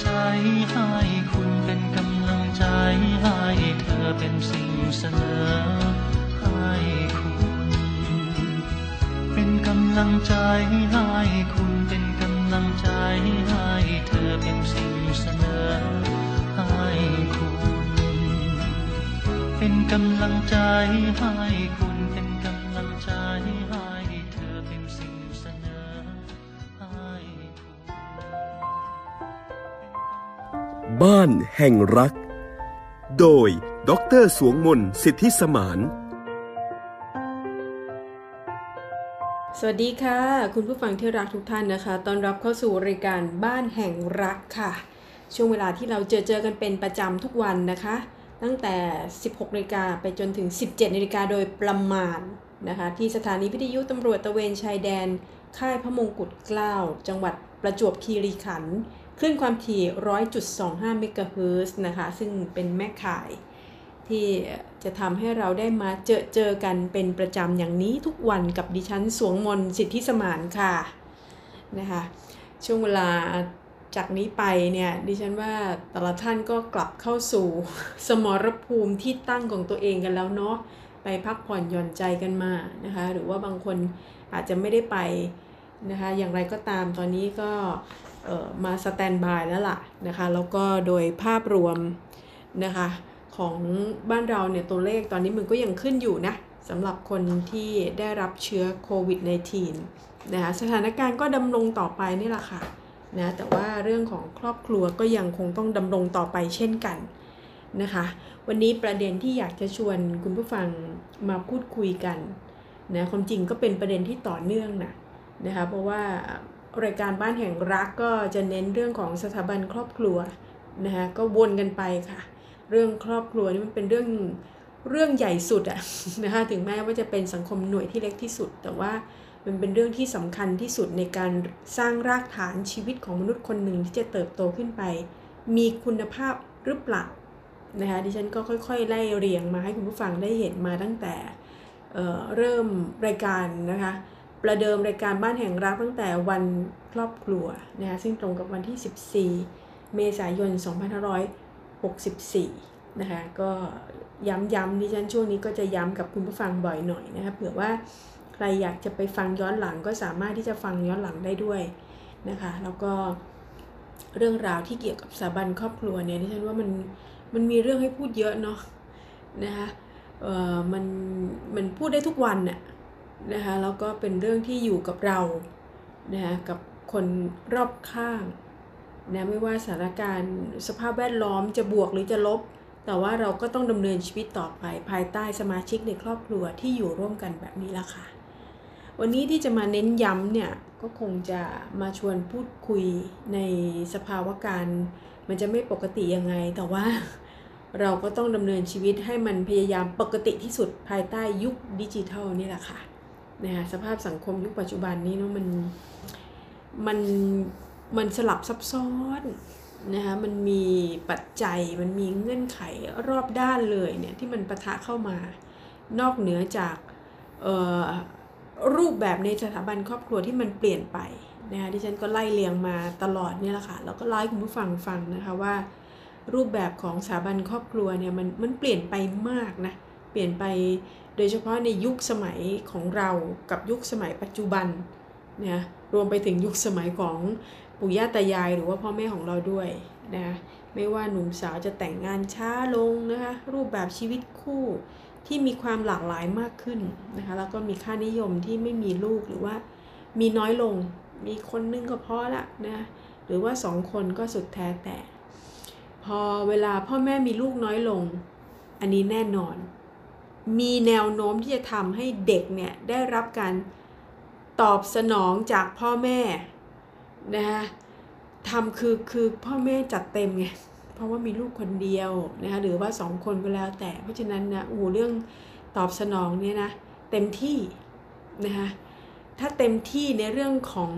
ใจให้คุณเป็นกำลังใจให้เธอเป็นสิ่งเสนอให้คุณ เป็นกำลังใจให้คุณเป็นกำลังใจให้เธอเป็นสิ่งเสนอให้คุณ เป็นกำลังใจให้ บ้านแห่งรัก โดยดรสวงมนสิทธิสมาน สวัสดีค่ะ คุณผู้ฟังที่รักทุกท่านนะคะต้อนรับเข้าสู่รายการบ้านแห่งรักค่ะ ช่วงเวลาที่เราเจอเจอกันเป็นประจำทุกวันนะคะ ตั้งแต่ 16นาฬิกาไปจนถึง 17นาฬิกาโดยประมาณนะคะที่สถานีวิทยุตำรวจตะเวนชายแดน ค่ายพระมงกุฎเกล้า จังหวัดประจวบคีรีขันธ์ คลื่นความถี่ 100.25 เมกะเฮิรตซ์นะคะ ซึ่งเป็นแม่ข่ายที่จะทำให้เราได้มาเจอเจอกันเป็นประจำอย่างนี้ทุกวันกับดิฉันสวงมนสิทธิสมานค่ะนะคะช่วงเวลาจากนี้ไปเนี่ยดิฉันว่าแต่ละท่านก็กลับเข้าสู่สมรภูมิที่ตั้งของตัวเองกันแล้วเนาะไปพักผ่อนหย่อนใจกันมานะคะหรือว่าบางคนอาจจะไม่ได้ไปนะคะอย่างไรก็ตามตอนนี้ก็ มาสแตนบายแล้วล่ะนะคะแล้วก็โดยภาพรวมนะคะของบ้านเราเนี่ยตัวเลขตอนนี้มันก็ยังขึ้นอยู่นะสำหรับคนที่ได้รับเชื้อโควิด -19 นะคะสถานการณ์ก็ดำรงต่อไปนี่แหละค่ะนะแต่ว่าเรื่องของครอบครัวก็ยังคงต้องดำรงต่อไปเช่นกันนะคะ วันนี้ประเด็นที่อยากจะชวนคุณผู้ฟังมาพูดคุยกันนะความจริงก็เป็นประเด็นที่ต่อเนื่องนะนะคะเพราะว่า รายการบ้านแห่งรักก็จะเน้นเรื่องของสถาบันครอบครัวนะคะก็วนกันไปค่ะ เรื่องครอบครัวนี่มันเป็นเรื่องเรื่องใหญ่สุดอะนะคะถึงแม้ว่าจะเป็นสังคมหน่วยที่เล็กที่สุด แต่ว่ามันเป็นเรื่องที่สำคัญที่สุดในการสร้างรากฐานชีวิตของมนุษย์คนหนึ่งที่จะเติบโตขึ้นไป มีคุณภาพหรือเปล่านะคะดิฉันก็ค่อยๆ ไล่เรียงมาให้คุณผู้ฟังได้เห็นมาตั้งแต่เเริ่มรายการนะคะ ประเดิมรายการบ้านแห่งรักตั้งแต่วันครอบครัวนะคะซึ่งตรงกับวันที่ 14 เมษายน 2564 นะคะก็ย้ำๆดิฉันช่วงนี้ก็จะย้ำกับคุณผู้ฟังบ่อยหน่อยนะคะเผื่อว่าใครอยากจะไปฟังย้อนหลังก็สามารถที่จะฟังย้อนหลังได้ด้วยนะคะแล้วก็เรื่องราวที่เกี่ยวกับสถาบันครอบครัวเนี่ยดิฉันว่ามันมันมีเรื่องให้พูดเยอะเนาะนะคะเออมันมันพูดได้ทุกวันน่ะ นะคะแล้วก็เป็นเรื่องที่อยู่กับเรานะคะกับคนรอบข้างนะไม่ว่าสถานการณ์สภาพแวดล้อมจะบวกหรือจะลบ แต่ว่าเราก็ต้องดำเนินชีวิตต่อไปภายใต้สมาชิกในครอบครัวที่อยู่ร่วมกันแบบนี้ละค่ะ วันนี้ที่จะมาเน้นย้ำเนี่ยก็คงจะมาชวนพูดคุยในสภาวะการมันจะไม่ปกติยังไง แต่ว่าเราก็ต้องดำเนินชีวิตให้มันพยายามปกติที่สุดภายใต้ยุคดิจิทัลนี่แหละค่ะ นะคะสภาพสังคมยุคปัจจุบันนี้เนาะมันมันมันสลับซับซ้อนนะคะมันมีปัจจัยมันมีเงื่อนไขรอบด้านเลยเนี่ยที่มันปะทะเข้ามานอกเหนือจากรูปแบบในสถาบันครอบครัวที่มันเปลี่ยนไปนะคะที่ฉันก็ไล่เลียงมาตลอดนี่แหละค่ะแล้วก็ไล่คุณผู้ฟังฟังนะคะว่ารูปแบบของสถาบันครอบครัวเนี่ยมันมันเปลี่ยนไปมากนะเปลี่ยนไป โดยเฉพาะในยุคสมัยของเรากับยุคสมัยปัจจุบันเนี่ยรวมไปถึงยุคสมัยของปู่ย่าตายายหรือว่าพ่อแม่ของเราด้วยนะไม่ว่าหนุ่มสาวจะแต่งงานช้าลงนะคะรูปแบบชีวิตคู่ที่มีความหลากหลายมากขึ้นนะคะแล้วก็มีค่านิยมที่ไม่มีลูกหรือว่ามีน้อยลงมีคนนึงก็พอละนะหรือว่าสองคนก็สุดแท้แต่ พอเวลาพ่อแม่มีลูกน้อยลง อันนี้แน่นอน มีแนวโน้มที่จะทำให้เด็กเนี่ยได้รับการตอบสนองจากพ่อแม่นะคะทำคือคือพ่อแม่จัดเต็มไงเพราะว่ามีลูกคนเดียวนะคะหรือว่าสองคนก็แล้วแต่เพราะฉะนั้นนะโอ้เรื่องตอบสนองเนี่ยนะเต็มที่นะคะถ้าเต็มที่ในเรื่องของ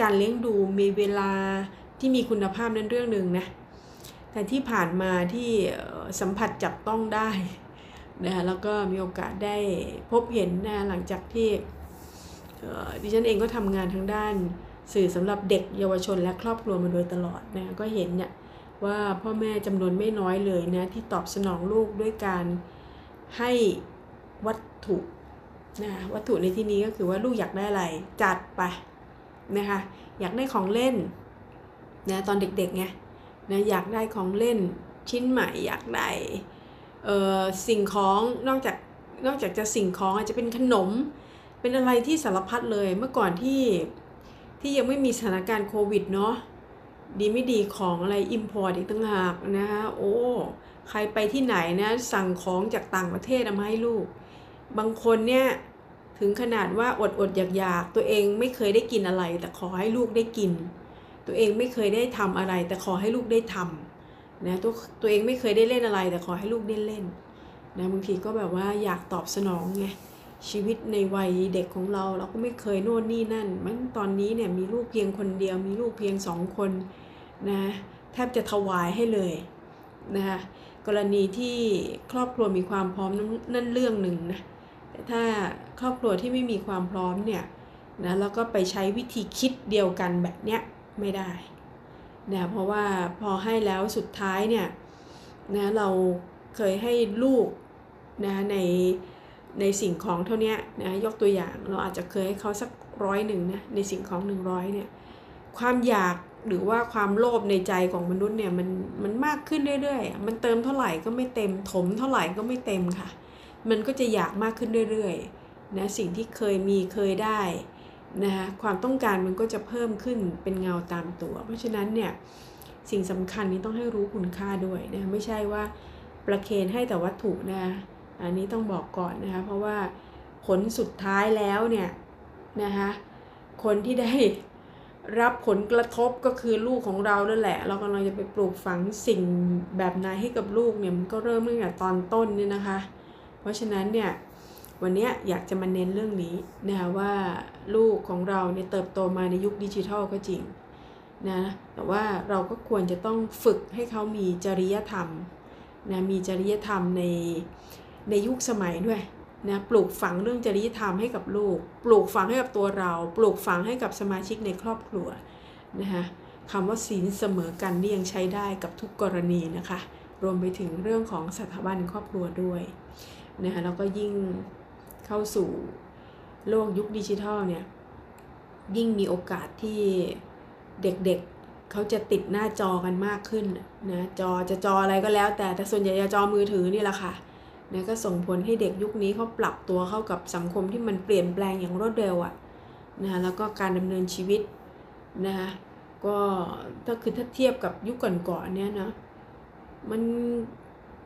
การเลี้ยงดูมีเวลาที่มีคุณภาพนั้นเรื่องหนึ่งนะแต่ที่ผ่านมาที่สัมผัสจับต้องได้ นะคะแล้วก็มีโอกาสได้พบเห็นนะหลังจากที่ดิฉันเองก็ทำงานทางด้านสื่อสำหรับเด็กเยาวชนและครอบครัวมาโดยตลอดนะก็เห็นเนี่ยว่าพ่อแม่จำนวนไม่น้อยเลยนะที่ตอบสนองลูกด้วยการให้วัตถุนะวัตถุในที่นี้ก็คือว่าลูกอยากได้อะไรจัดไปนะคะอยากได้ของเล่นนะตอนเด็กๆไงนะอยากได้ของเล่นชิ้นใหม่อยากได้ สิ่งของนอกจากนอกจากจะสิ่งของอาจจะเป็นขนม เป็นอะไรที่สารพัดเลยเมื่อก่อนที่ที่ยังไม่มีสถานการณ์โควิดเนาะดีไม่ดีของอะไร import อีกต่างหากนะคะโอ้ใครไปที่ไหนนะสั่งของจากต่างประเทศมาให้ลูก บางคนเนี่ยถึงขนาดว่าอดอดอยากอยากตัวเองไม่เคยได้กินอะไร แต่ขอให้ลูกได้กิน ตัวเองไม่เคยได้ทำอะไร แต่ขอให้ลูกได้ทำ นะตัวตัวเองไม่เคยได้เล่นอะไร แต่ขอให้ลูกได้เล่นนะบางทีก็แบบว่าอยากตอบสนองไงชีวิตในวัยเด็กของเราเราก็ไม่เคยโน่นนี่นั่น มันตอนนี้เนี่ยมีลูกเพียงคนเดียว มีลูกเพียงสองคนนะแทบจะถวายให้เลยนะคะกรณีที่ครอบครัวมีความพร้อมนั่นเรื่องหนึ่งนะแต่ถ้าครอบครัวที่ไม่มีความพร้อมเนี่ยนะแล้วก็ไปใช้วิธีคิดเดียวกันแบบเนี้ยไม่ได้ นะเพราะว่าพอให้แล้วสุดท้ายเนี่ยนะเราเคยให้ลูกนะในในสิ่งของเท่านี้นะยกตัวอย่างเราอาจจะเคยให้เขาสักร้อยหนึ่งนะในสิ่งของหนึ่งร้อยเนี่ยความอยากหรือว่าความโลภในใจของมนุษย์เนี่ยมันมันมากขึ้นเรื่อยๆ มันเติมเท่าไหร่ก็ไม่เต็ม ถมเท่าไหร่ก็ไม่เต็มค่ะ มันก็จะอยากมากขึ้นเรื่อยๆนะสิ่งที่เคยมีเคยได้ นะคะความต้องการมันก็จะเพิ่มขึ้นเป็นเงาตามตัว เพราะฉะนั้นเนี่ยสิ่งสำคัญนี้ต้องให้รู้คุณค่าด้วยนะะไม่ใช่ว่าประเคนให้แต่วัตถุนะะอันนี้ต้องบอกก่อนนะคะเพราะว่าผลสุดท้ายแล้วเนี่ยนะคะคนที่ได้รับผลกระทบก็คือลูกของเรานั่นแหละ เรากำลังจะไปปลูกฝังสิ่งแบบไหนให้กับลูกเนี่ยมันก็เริ่มตั้งแต่ตอนต้นเนี่ยนะคะ เพราะฉะนั้นเนี่ย วันนี้อยากจะมาเน้นเรื่องนี้นะคะว่าลูกของเราเนี่ยเติบโตมาในยุคดิจิทัลก็จริงนะแต่ว่าเราก็ควรจะต้องฝึกให้เขามีจริยธรรมนะมีจริยธรรมในในยุคสมัยด้วยนะปลูกฝังเรื่องจริยธรรมให้กับลูก ปลูกฝังให้กับตัวเรา ปลูกฝังให้กับสมาชิกในครอบครัวนะคะคำว่าศีลเสมอกันนี่ยังใช้ได้กับทุกกรณีนะคะ รวมไปถึงเรื่องของสถาบันครอบครัวด้วยนะคะแล้วก็ยิ่ง เข้าสู่โลกยุคดิจิทัลเนี่ย ยิ่งมีโอกาสที่เด็กๆเเขาจะติดหน้าจอกันมากขึ้นนะจอจะจออะไรก็แล้ว แต่แต่ส่วนใหญ่จะจอมือถือนี่แหละค่ะนะก็ส่งผลให้เด็กยุคนี้เขาปรับตัวเข้ากับสังคมที่มันเปลี่ยนแปลงอย่างรวดเร็วอะนะแล้วก็การดำเนินชีวิตนะคะก็ถ้าคือถ้าเทียบกับยุคก่อนๆเนี่ยนะมัน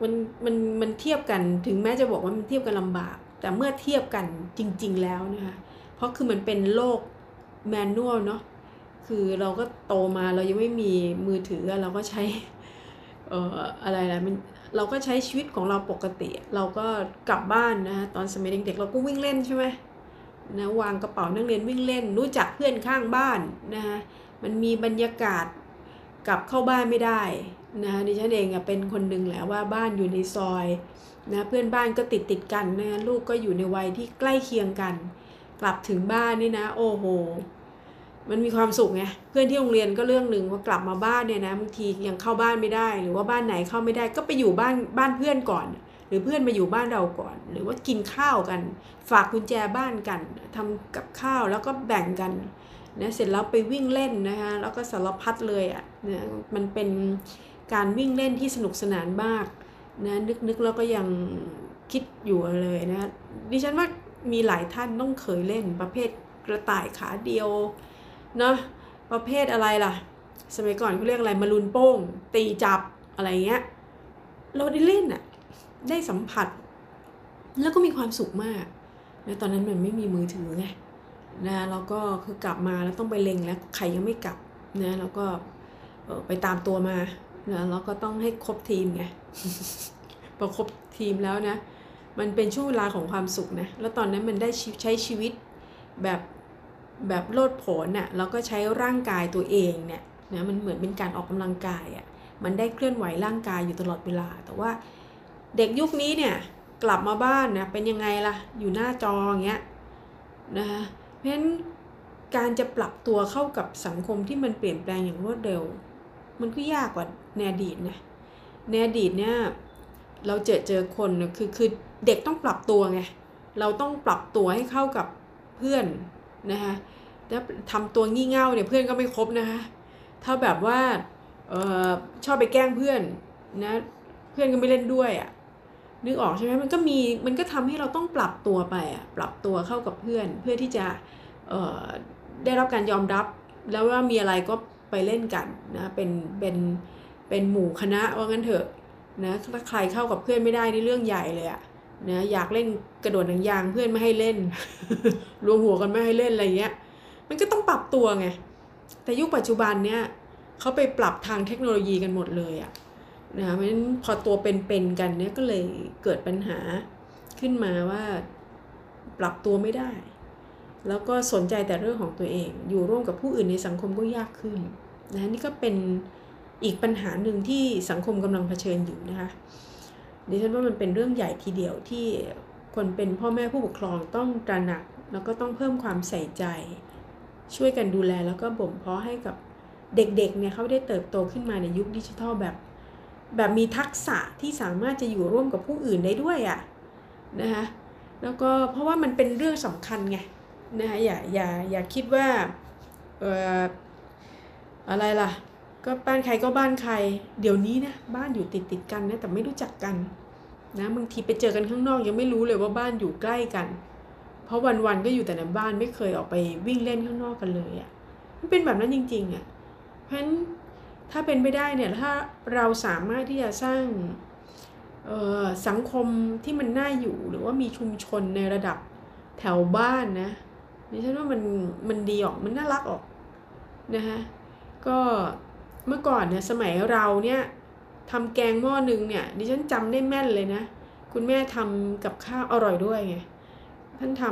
มันมันมันเทียบกันถึงแม้จะบอกว่ามันเทียบกันลำบาก แต่เมื่อเทียบกันจริง ๆ แล้วนะคะเพราะคือมันเป็นโลกแมนนวลเนาะคือเราก็โตมาเรายังไม่มีมือถือเราก็ใช้เอ่ออะไรนะมันเราก็ใช้ชีวิตของเราปกติ เราก็กลับบ้านนะตอนสมัยเด็กๆเราก็วิ่งเล่นใช่ไหมนะวางกระเป๋านักเรียนวิ่งเล่น รู้จักเพื่อนข้างบ้านนะคะมันมีบรรยากาศกลับเข้าบ้านไม่ได้นะดิฉันเองอะเป็นคนหนึ่งแหละว่าบ้านอยู่ในซอย นะเพื่อนบ้านก็ติดติดกันนะลูกก็อยู่ในวัยที่ใกล้เคียงกัน กลับถึงบ้านนี่นะ โอ้โห มันมีความสุขไงเพื่อนที่โรงเรียนก็เรื่องหนึ่งว่ากลับมาบ้านเนี่ยนะบางทียังเข้าบ้านไม่ได้ หรือว่าบ้านไหนเข้าไม่ได้ก็ไปอยู่บ้านบ้านเพื่อนก่อน หรือเพื่อนมาอยู่บ้านเราก่อน หรือว่ากินข้าวกัน ฝากกุญแจบ้านกันทำกับข้าวแล้วก็แบ่งกันนะเสร็จแล้วไปวิ่งเล่นนะคะแล้วก็สารพัดเลยอะ่ะนะมันเป็นการวิ่งเล่นที่สนุกสนานมาก นะนึกนึกแล้วก็ยังคิดอยู่เลยนะดิฉันว่ามีหลายท่านต้องเคยเล่นประเภทกระต่ายขาเดียวเนาะประเภทอะไรล่ะ สมัยก่อนเขาเรียกอะไรมารุนโป้ง ตีจับอะไรเงี้ยเราได้เล่นอะได้สัมผัส แล้วก็มีความสุขมากนะตอนนั้นมันไม่มีมือถือไงนะแล้วก็คือกลับมาแล้วต้องไปเล็งแล้วใครยังไม่กลับนะแล้วก็ไปตามตัวมา นะแล้วก็ต้องให้ครบทีมไงพอครบทีมแล้วนะ มันเป็นช่วงเวลาของความสุขนะ แล้วตอนนั้นมันได้ใช้ชีวิตแบบแบบโลดโผนน่ะแล้วก็ใช้ร่างกายตัวเองเนี่ยนะมันเหมือนเป็นการออกกำลังกายอะ่ะมันได้เคลื่อนไหวร่างกายอยู่ตลอดเวลา แต่ว่าเด็กยุคนี้เนี่ยกลับมาบ้านนะเป็นยังไงล่ะ อยู่หน้าจออย่างเงี้ยนะคะเพราะฉะนั้นการจะปรับตัวเข้ากับสังคมที่มันเปลี่ยนแปลงอย่างรวดเร็ว มันก็ยากกว่า ในอดีตนะในอดีตเนี่ยเราเจอเจอคนคือคือเด็กต้องปรับตัวไงเราต้องปรับตัวให้เข้ากับเพื่อนนะคะแล้วทำตัวงี่เง่าเนี่ยเพื่อนก็ไม่ครบนะคะถ้าแบบว่าออชอบไปแกล้งเพื่อนนะเพื่อนก็ไม่เล่นด้วยอะ่ะนึกออกใช่ไหมมันก็มีมันก็ทำให้เราต้องปรับตัวไปอะปรับตัวเข้ากับเพื่อน เพื่อที่จะได้รับการยอมรับ แล้วว่ามีอะไรก็ไปเล่นกันนะเป็นเป็น เป็นหมู่คณะว่างั้นเถอะนะถ้าใครเข้ากับเพื่อนไม่ได้นี่เรื่องใหญ่เลยอะนะอยากเล่นกระโดดหนังยางเพื่อนไม่ให้เล่น รวมหัวกันไม่ให้เล่นอะไรเงี้ยมันก็ต้องปรับตัวไงแต่ยุคปัจจุบันเนี้ยเขาไปปรับทางเทคโนโลยีกันหมดเลยอะนะเพราะฉะนั้นพอตัวเป็นๆกันเนี้ยก็เลยเกิดปัญหาขึ้นมาว่าปรับตัวไม่ได้ แล้วก็สนใจแต่เรื่องของตัวเอง อยู่ร่วมกับผู้อื่นในสังคมก็ยากขึ้นนะนี่ก็เป็น อีกปัญหาหนึ่งที่สังคมกำลังเผชิญอยู่นะคะดิฉันว่ามันเป็นเรื่องใหญ่ทีเดียวที่คนเป็นพ่อแม่ผู้ปกครองต้องตระหนัก แล้วก็ต้องเพิ่มความใส่ใจ ช่วยกันดูแลแล้วก็บ่มเพาะให้กับเด็กๆเนี่ยเขาได้เติบโตขึ้นมาในยุคดิจิทัลแบบ แบบมีทักษะที่สามารถจะอยู่ร่วมกับผู้อื่นได้ด้วยอะ่ะนะคะแล้วก็เพราะว่ามันเป็นเรื่องสำคัญไงนะคะอย่าอย่าอย่าคิดว่าอะไรล่ะ ก็บ้านใครก็บ้านใคร เดี๋ยวนี้นะบ้านอยู่ติดติดกันนะแต่ไม่รู้จักกันนะบางทีไปเจอกันข้างนอกยังไม่รู้เลยว่าบ้านอยู่ใกล้กัน เพราะวันๆก็อยู่แต่ในบ้านไม่เคยออกไปวิ่งเล่นข้างนอกกันเลยอะ่ะมันเป็นแบบนั้นจริงๆอะ่ะเพราะฉะนั้นถ้าเป็นไปได้เนี่ยถ้าเราสามารถที่จะสร้างสังคมที่มันน่าอยู่หรือว่ามีชุมชนในระดับแถวบ้านนะดิฉันว่ามันมันดีออกมันน่ารักออกนะคะก็ เมื่อก่อนเนี่ยสมัยเราเนี่ยทำแกงหม้อหนึ่งเนี่ยดิฉันจำได้แม่นเลยนะ คุณแม่ทำกับข้าวอร่อยด้วยไงท่านท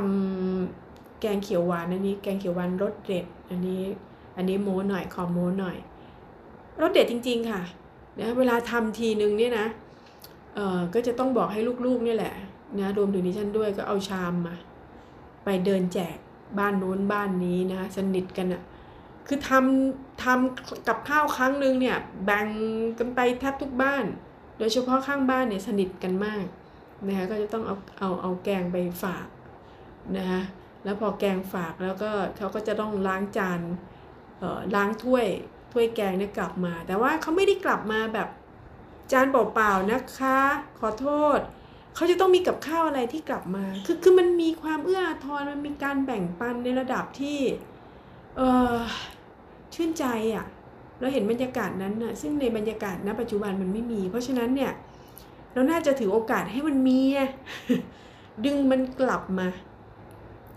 ำแกงเขียวหวานอันนี้ แกงเขียวหวานรสเด็ดอันนี้อันนี้โม้หน่อยขอโม้หน่อยรสเด็ดจริง ๆ ค่ะนะเวลาทำทีนึงเนี่ยนะเอ่อก็จะต้องบอกให้ลูกๆนี่แหละนะรวมถึงดิฉันด้วยก็เอาชามมา ไปเดินแจกบ้านโน้นบ้านนี้นะสนิทกันอะ คือทำทำกับข้าวครั้งหนึ่งเนี่ยแบ่งกันไปแทบทุกบ้าน โดยเฉพาะข้างบ้านเนี่ยสนิทกันมากนะคะก็จะต้องเอาเอาเอาแกงไปฝากนะคะแล้วพอแกงฝากแล้วก็เขาก็จะต้องล้างจานเอ่อล้างถ้วยถ้วยแกงเนี่ยกลับมา แต่ว่าเขาไม่ได้กลับมาแบบจานเปล่าๆนะคะ ขอโทษเขาจะต้องมีกับข้าวอะไรที่กลับมา คือคือมันมีความเอื้ออาทรมันมีการแบ่งปันในระดับที่เออ ชื่นใจอะ่ะเราเห็นบรรยากาศนั้นนะซึ่งในบรรยากาศณปัจจุบันมันไม่มี เพราะฉะนั้นเนี่ยเราน่าจะถือโอกาสให้มันมีดึงมันกลับมา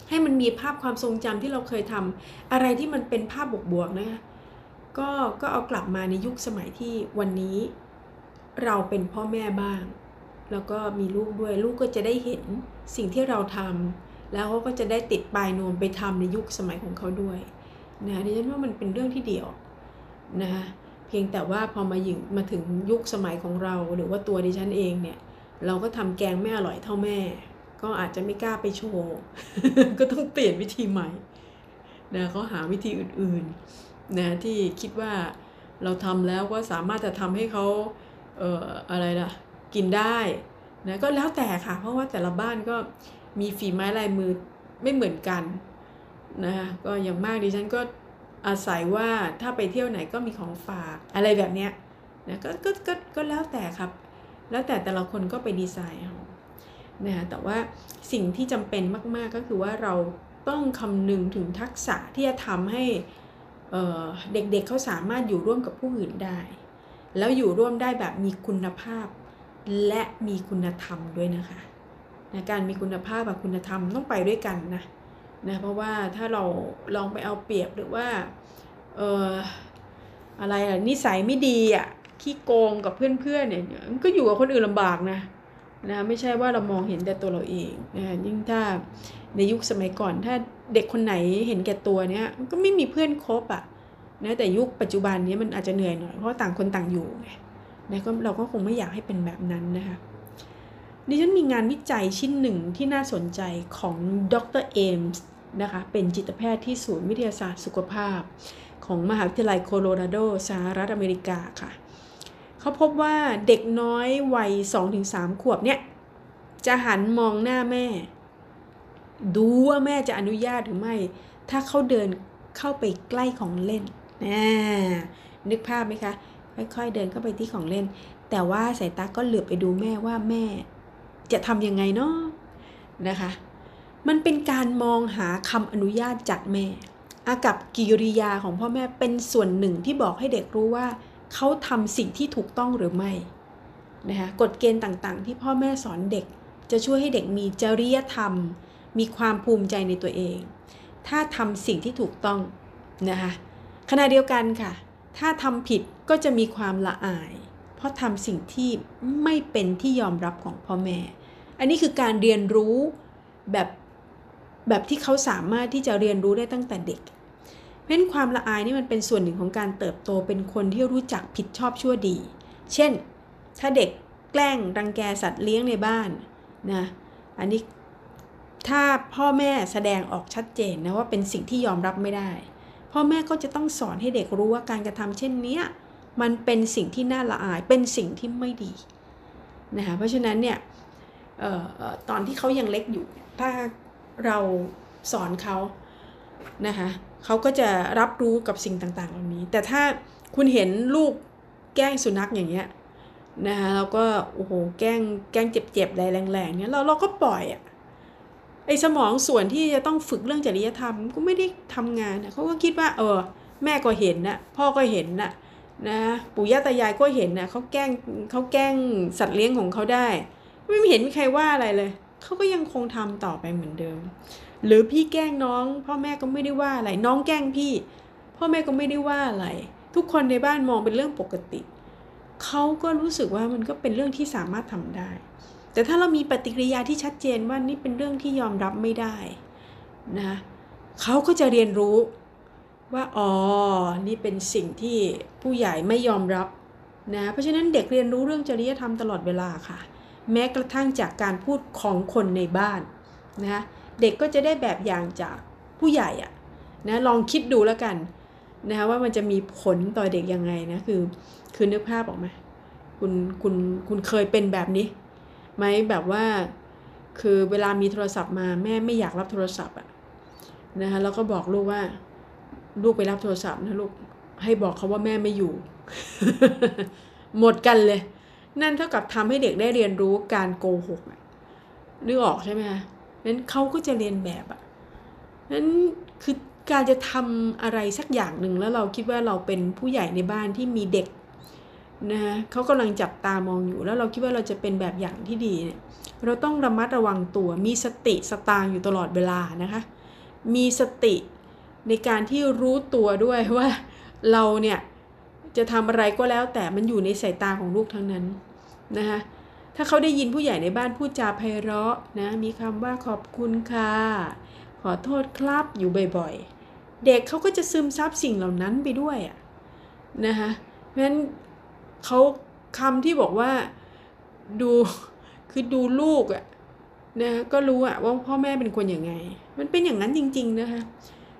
ให้มันมีภาพความทรงจำที่เราเคยทำอะไรที่มันเป็นภาพบวกๆนะคะก็ก็เอากลับมาในยุคสมัยที่วันนี้ เราเป็นพ่อแม่บ้าง แล้วก็มีลูกด้วยลูกก็จะได้เห็นสิ่งที่เราทำแล้วเขาก็จะได้ติดปลายนวมไปทำในยุคสมัยของเขาด้วย นะดิฉันว่ามันเป็นเรื่องที่เดียวนะเพียงแต่ว่าพอมาอยู่มาถึงยุคสมัยของเรา หรือว่าตัวดิฉันเองเนี่ย เราก็ทำแกงไม่อร่อยเท่าแม่ ก็อาจจะไม่กล้าไปโชว์ก็ต้องเปลี่ยนวิธีใหม่นะเขาหาวิธีอื่นๆนะที่คิดว่าเราทำแล้วก็สามารถจะทำให้เขาเอ่ออะไรล่ะกินได้นะก็แล้วแต่ค่ะ เพราะว่าแต่ละบ้านก็มีฝีไม้ลายมือไม่เหมือนกัน นะคะก็อย่างมากดิฉันก็อาศัยว่าถ้าไปเที่ยวไหนก็มีของฝากอะไรแบบเนี้ยนะก็ก็ก็ก็แล้วแต่ครับ แล้วแต่แต่ละคนก็ไปดีไซน์เอานะแต่ว่าสิ่งที่จำเป็นมาก ๆ ก็คือว่าเราต้องคำนึงถึงทักษะที่จะทำให้เเด็กๆเเขาสามารถอยู่ร่วมกับผู้อื่นได้ แล้วอยู่ร่วมได้แบบมีคุณภาพ และมีคุณธรรมด้วยนะคะนะการมีคุณภาพกับคุณธรรมต้องไปด้วยกันนะ นะเพราะว่าถ้าเราลองไปเอาเปรียบหรือว่าเอออะไรอะนิสัยไม่ดีอะขี้โกงกับเพื่อนๆเนี่ยก็อยู่กับคนอื่นลำบากนะนะไม่ใช่ว่าเรามองเห็นแต่ตัวเราเองนะยิ่งถ้าในยุคสมัยก่อน ถ้าเด็กคนไหนเห็นแก่ตัวเนี้ยก็ไม่มีเพื่อนคบอะ่ะนะแต่ยุคปัจจุบันนี้มันอาจจะเหนื่อยหน่อยเพราะต่างคนต่างอยู่ไงนะก็เราก็คงไม่อยากให้เป็นแบบนั้นนะคะดิฉันมีงานวิจัยชิ้นหนึ่งที่น่าสนใจของดรเอมส์ นะคะ เป็นจิตแพทย์ที่ศูนย์วิทยาศาสตร์สุขภาพ ของมหาวิทยาลัยโคโลราโดสหรัฐอเมริกาค่ะ เขาพบว่าเด็กน้อยวัย 2-3 ขวบเนี่ย จะหันมองหน้าแม่ ดูว่าแม่จะอนุญาตหรือไม่ ถ้าเขาเดินเข้าไปใกล้ของเล่นนะนึกภาพไหมคะ ค่อยๆเดินเข้าไปที่ของเล่น แต่ว่าสายตาก็เหลือบไปดูแม่ว่าแม่ จะทำยังไงเนาะนะคะ มันเป็นการมองหาคำอนุญาตจากแม่ อากับกิริยาของพ่อแม่เป็นส่วนหนึ่งที่บอกให้เด็กรู้ว่า เขาทำสิ่งที่ถูกต้องหรือไม่นะคะกฎเกณฑ์ต่างๆ ที่พ่อแม่สอนเด็ก จะช่วยให้เด็กมีจริยธรรม มีความภูมิใจในตัวเอง ถ้าทำสิ่งที่ถูกต้องนะคะขณะเดียวกันค่ะ ถ้าทำผิดก็จะมีความละอาย เพราะทำสิ่งที่ไม่เป็นที่ยอมรับของพ่อแม่ อันนี้คือการเรียนรู้แบบ แบบที่เขาสามารถที่จะเรียนรู้ได้ตั้งแต่เด็ก เพราะความละอายนี่มันเป็นส่วนหนึ่งของการเติบโตเป็นคนที่รู้จักผิดชอบชั่วดี เช่น ถ้าเด็กแกล้งรังแกสัตว์เลี้ยงในบ้านนะ อันนี้ถ้าพ่อแม่แสดงออกชัดเจนนะว่าเป็นสิ่งที่ยอมรับไม่ได้ พ่อแม่ก็จะต้องสอนให้เด็กรู้ว่าการกระทำเช่นนี้มันเป็นสิ่งที่น่าละอาย เป็นสิ่งที่ไม่ดีนะคะ เพราะฉะนั้นเนี่ยออตอนที่เขายังเล็กอยู่ ถ้า เราสอนเขานะคะเขาก็จะรับรู้กับสิ่งต่างๆ เหล่านี้ แต่ถ้าคุณเห็นลูกแกล้งสุนัขอย่างเงี้ยนะคะเราก็โอ้โหแกล้งแกล้งเจ็บๆอะไรแรงๆเนี้ยเราเราก็ปล่อยอะไอ้สมองส่วนที่จะต้องฝึกเรื่องจริยธรรมก็ไม่ได้ทำงานนะเขาก็คิดว่า เออ แม่ก็เห็นนะพ่อก็เห็นนะนะปู่ย่าตายายก็เห็นนะเขาแกล้งเขาแกล้งสัตว์เลี้ยงของเขาได้ ไม่เห็นมีใครว่าอะไรเลย เขาก็ยังคงทำต่อไปเหมือนเดิม หรือพี่แกล้งน้อง พ่อแม่ก็ไม่ได้ว่าอะไร น้องแกล้งพี่ พ่อแม่ก็ไม่ได้ว่าอะไร ทุกคนในบ้านมองเป็นเรื่องปกติ เขาก็รู้สึกว่ามันก็เป็นเรื่องที่สามารถทำได้ แต่ถ้าเรามีปฏิกิริยาที่ชัดเจนว่านี่เป็นเรื่องที่ยอมรับไม่ได้นะเขาก็จะเรียนรู้ว่าอ๋อ นี่เป็นสิ่งที่ผู้ใหญ่ไม่ยอมรับนะ เพราะฉะนั้นเด็กเรียนรู้เรื่องจริยธรรมตลอดเวลาค่ะ แม้กระทั่งจากการพูดของคนในบ้านนะเด็กก็จะได้แบบอย่างจากผู้ใหญ่อะนะลองคิดดูแล้วกันนะคะว่ามันจะมีผลต่อเด็กยังไงนะคือคือนึกภาพออกไหมคุณคุณคุณเคยเป็นแบบนี้ไหมแบบว่าคือเวลามีโทรศัพท์มาแม่ไม่อยากรับโทรศัพท์อะนะคะแล้วก็บอกลูกว่าลูกไปรับโทรศัพท์นะลูกให้บอกเขาว่าแม่ไม่อยู่ หมดกันเลย นั่นเท่ากับทำให้เด็กได้เรียนรู้การโกหกนึกออกใช่ไหมคะนั้นเขาก็จะเรียนแบบอะนั้นคือการจะทำอะไรสักอย่างหนึ่งแล้วเราคิดว่าเราเป็นผู้ใหญ่ในบ้านที่มีเด็กนะเขากำลังจับตามองอยู่แล้วเราคิดว่าเราจะเป็นแบบอย่างที่ดีเนี่ยเราต้องระมัดระวังตัวมีสติสตางอยู่ตลอดเวลานะคะมีสติในการที่รู้ตัวด้วยว่าเราเนี่ย จะทำอะไรก็แล้ว แต่มันอยู่ในสายตาของลูกทั้งนั้นนะคะถ้าเขาได้ยินผู้ใหญ่ในบ้านพูดจาไพเราะนะมีคำว่าขอบคุณค่ะขอโทษครับอยู่บ่อยๆ เด็กเขาก็จะซึมซับสิ่งเหล่านั้นไปด้วยอะนะคะเพราะฉะนั้นเขาคำที่บอกว่าดูคือดูลูกอะนะก็รู้อะว่าพ่อแม่เป็นคนอย่างไง มันเป็นอย่างนั้นจริง ๆนะคะ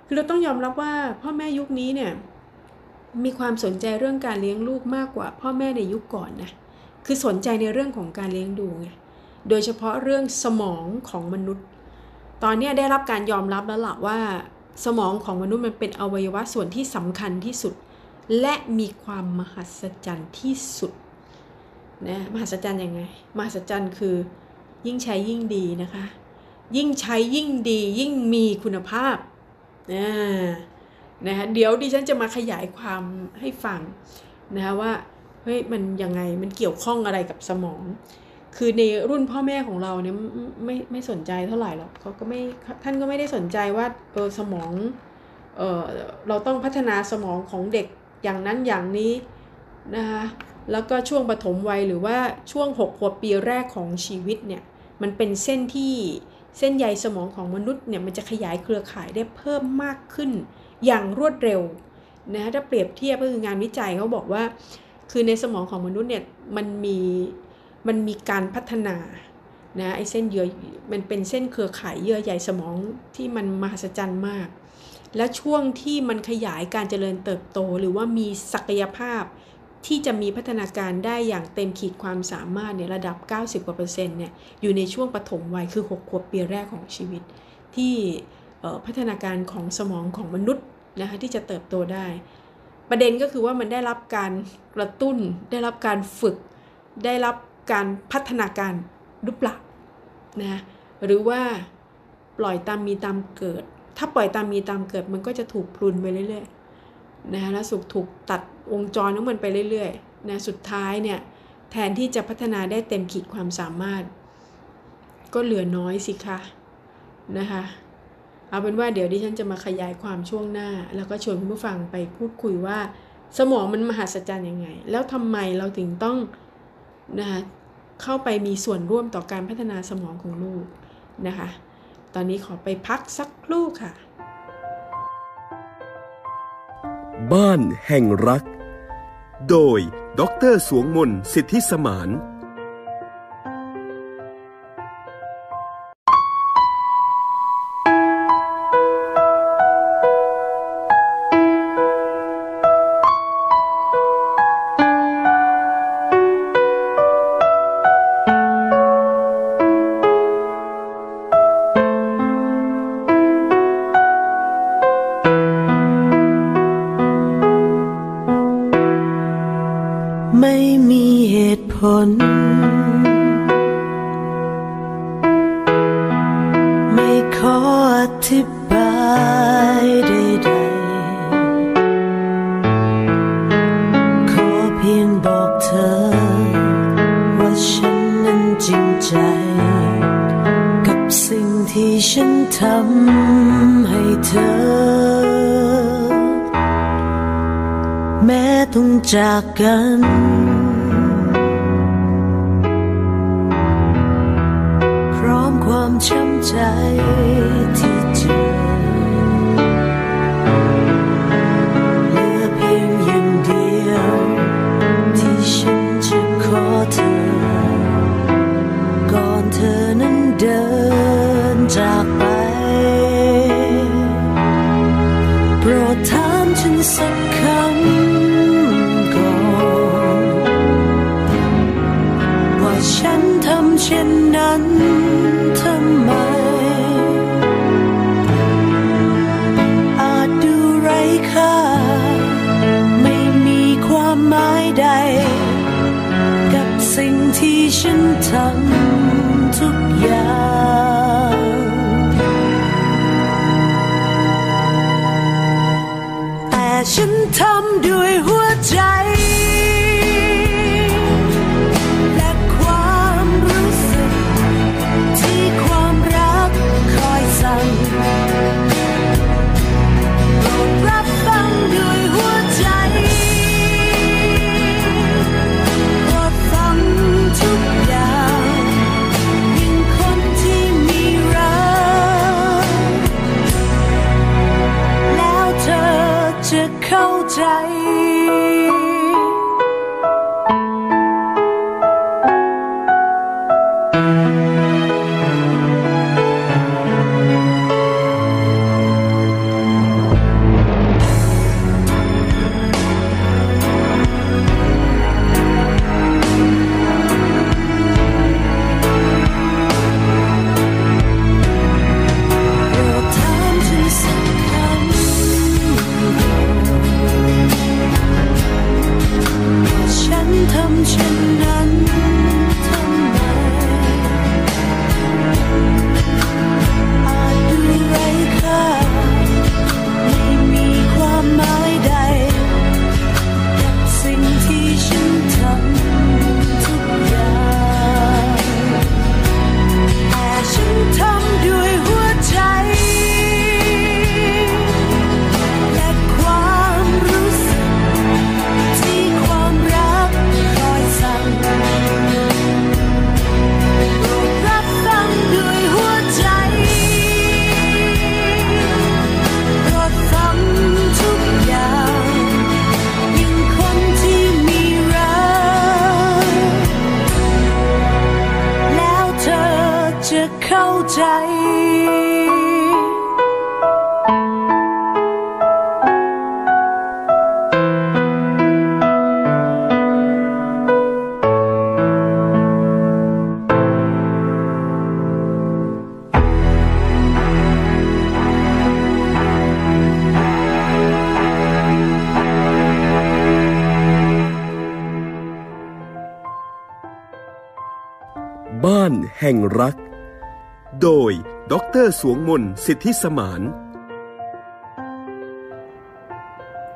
คือเราต้องยอมรับว่าพ่อแม่ยุคนี้เนี่ย มีความสนใจเรื่องการเลี้ยงลูกมากกว่า พ่อแม่ในยุคก่อนนะคือสนใจในเรื่องของการเลี้ยงดูไงโดยเฉพาะเรื่องสมองของมนุษย์ ตอนนี้ได้รับการยอมรับแล้วล่ะว่า สมองของมนุษย์มันเป็นอวัยวะส่วนที่สำคัญที่สุด และมีความมหัศจรรย์ที่สุดนะมหัศจรรย์ยังไงมหัศจรรย์คือ ยิ่งใช้ยิ่งดีนะคะ ยิ่งใช้ยิ่งดียิ่งมีคุณภาพนะ นะเดี๋ยวดิฉันจะมาขยายความให้ฟังนะคะว่าเฮ้ยมันยังไงมันเกี่ยวข้องอะไรกับสมอง คือในรุ่นพ่อแม่ของเราเนี่ยไม่ไม่สนใจเท่าไหร่หรอกเขาก็ไม่ท่านก็ไม่ได้สนใจว่าเออสมองเออเราต้องพัฒนาสมองของเด็กอย่างนั้นอย่างนี้นะคะแล้วก็ช่วงปฐมวัยหรือว่าช่วง6ขวบปีแรกของชีวิตเนี่ยมันเป็นเส้นที่เส้นใยสมองของมนุษย์เนี่ยมันจะขยายเครือข่ายได้เพิ่มมากขึ้น อย่างรวดเร็วนะถ้าเปรียบเทียบก็คืองานวิจัยเขาบอกว่า คือในสมองของมนุษย์เนี่ยมันมีมันมีการพัฒนานะไอเส้นเยื่อมันเป็นเส้นเครือข่ายเยื่อใยสมองที่มันมหัศจรรย์มาก และช่วงที่มันขยายการเจริญเติบโต หรือว่ามีศักยภาพที่จะมีพัฒนาการได้อย่างเต็มขีดความสามารถในระดับ 90กว่าเปอร์เซ็นต์เนี่ยอยู่ในช่วงปฐมวัยคือ 6 ขวบปีแรกของชีวิต ที่พัฒนาการของสมองของมนุษย์ นะคะที่จะเติบโตได้ ประเด็นก็คือว่ามันได้รับการกระตุ้น ได้รับการฝึก ได้รับการพัฒนาการหรือเปล่านะหรือว่าปล่อยตามมีตามเกิด ถ้าปล่อยตามมีตามเกิด มันก็จะถูกพลุนไปเรื่อยๆนะแล้วสุกถูกตัดวงจรของมันไปเรื่อยๆนะสุดท้ายเนี่ยแทนที่จะพัฒนาได้เต็มขีดความสามารถ ก็เหลือน้อยสิคะนะคะ เอาเป็นว่าเดี๋ยวดิฉันจะมาขยายความช่วงหน้า แล้วก็ชวนคุณผู้ฟังไปพูดคุยว่า สมองมันมหัศจรรย์ยังไง แล้วทำไมเราถึงต้องนะคะเข้าไปมีส่วนร่วมต่อการพัฒนาสมองของลูกนะคะ ตอนนี้ขอไปพักสักครู่ค่ะ บ้านแห่งรัก โดยดรสวงมนสิทธิสมาน พ้น ไม่ขออธิบายใดๆ ขอเพียงบอกเธอ ว่าฉันนั้นจริงใจ กับสิ่งที่ฉันทำให้เธอ แม้ต้องจากกัน ใจที่เจอเหลือเพียงอย่างเดียว ที่ฉันจะขอเธอ ก่อนเธอนั้นเดินจากไป โปรดถามฉันสัก ห่งรัก โดยดรสวงมนสิทธิสมาน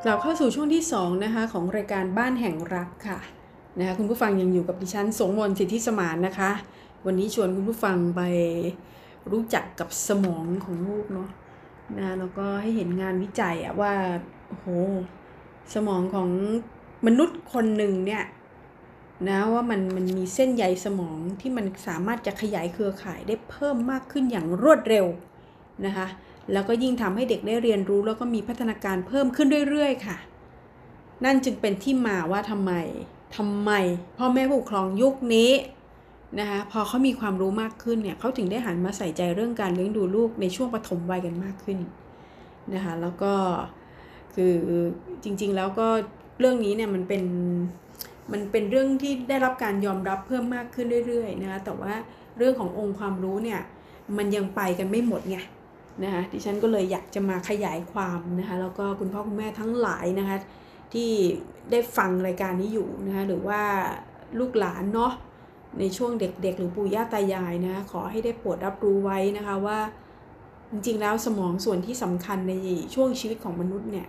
กลับเข้าสู่ช่วงที่2นะคะของรายการบ้านแห่งรักค่ะนะคะคุณผู้ฟังยังอยู่กับดิฉันสงมนสิทธิสมานนะคะ วันนี้ชวนคุณผู้ฟังไปรู้จักกับสมองของลูกเนาะนะแล้วก็ให้เห็นงานวิจัยอะว่าโอ้โหสมองของมนุษย์คนหนึ่งเนี่ย นะว่ามันมันมีเส้นใยสมองที่มันสามารถจะขยายเครือข่ายได้เพิ่มมากขึ้นอย่างรวดเร็วนะคะแล้วก็ยิ่งทำให้เด็กได้เรียนรู้แล้วก็มีพัฒนาการเพิ่มขึ้นเรื่อยๆ ค่ะ นั่นจึงเป็นที่มาว่าทำไมทำไมพ่อแม่ผู้ปกครองยุคนี้นะคะพอเขามีความรู้มากขึ้นเนี่ยเขาถึงได้หันมาใส่ใจเรื่องการเลี้ยงดูลูกในช่วงปฐมวัยกันมากขึ้นนะคะแล้วก็คือจริงๆแล้วก็เรื่องนี้เนี่ยมันเป็น มันเป็นเรื่องที่ได้รับการยอมรับเพิ่มมากขึ้นเรื่อยๆนะคะแต่ว่าเรื่องขององค์ความรู้เนี่ยมันยังไปกันไม่หมดไงนะคะดิฉันก็เลยอยากจะมาขยายความนะคะแล้วก็คุณพ่อคุณแม่ทั้งหลายนะคะที่ได้ฟังรายการนี้อยู่นะคะหรือว่าลูกหลานเนาะในช่วงเด็กๆ หรือปู่ย่าตายายนะคะขอให้ได้โปรดรับรู้ไว้นะคะว่าจริงๆแล้วสมองส่วนที่สำคัญในช่วงชีวิตของมนุษย์เนี่ย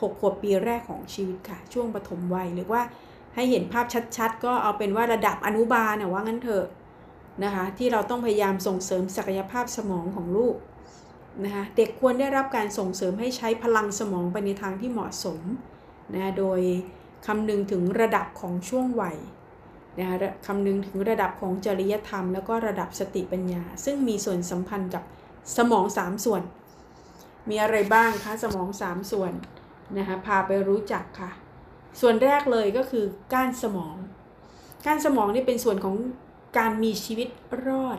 หกขวบปีแรกของชีวิตค่ะ ช่วงปฐมวัยหรือว่า ให้เห็นภาพชัดๆ ก็เอาเป็นว่าระดับอนุบาลนะว่างั้นเถอะนะคะที่เราต้องพยายามส่งเสริมศักยภาพสมองของลูกนะคะเด็กควรได้รับการส่งเสริมให้ใช้พลังสมองไปในทางที่เหมาะสมนะโดยคำนึงถึงระดับของช่วงวัยนะคะคำนึงถึงระดับของจริยธรรม แล้วก็ระดับสติปัญญา ซึ่งมีส่วนสัมพันธ์กับสมอง 3 ส่วน มีอะไรบ้างคะสมอง 3 ส่วนนะคะพาไปรู้จักค่ะ ส่วนแรกเลยก็คือก้านสมอง ก้านสมองนี่เป็นส่วนของการมีชีวิตรอด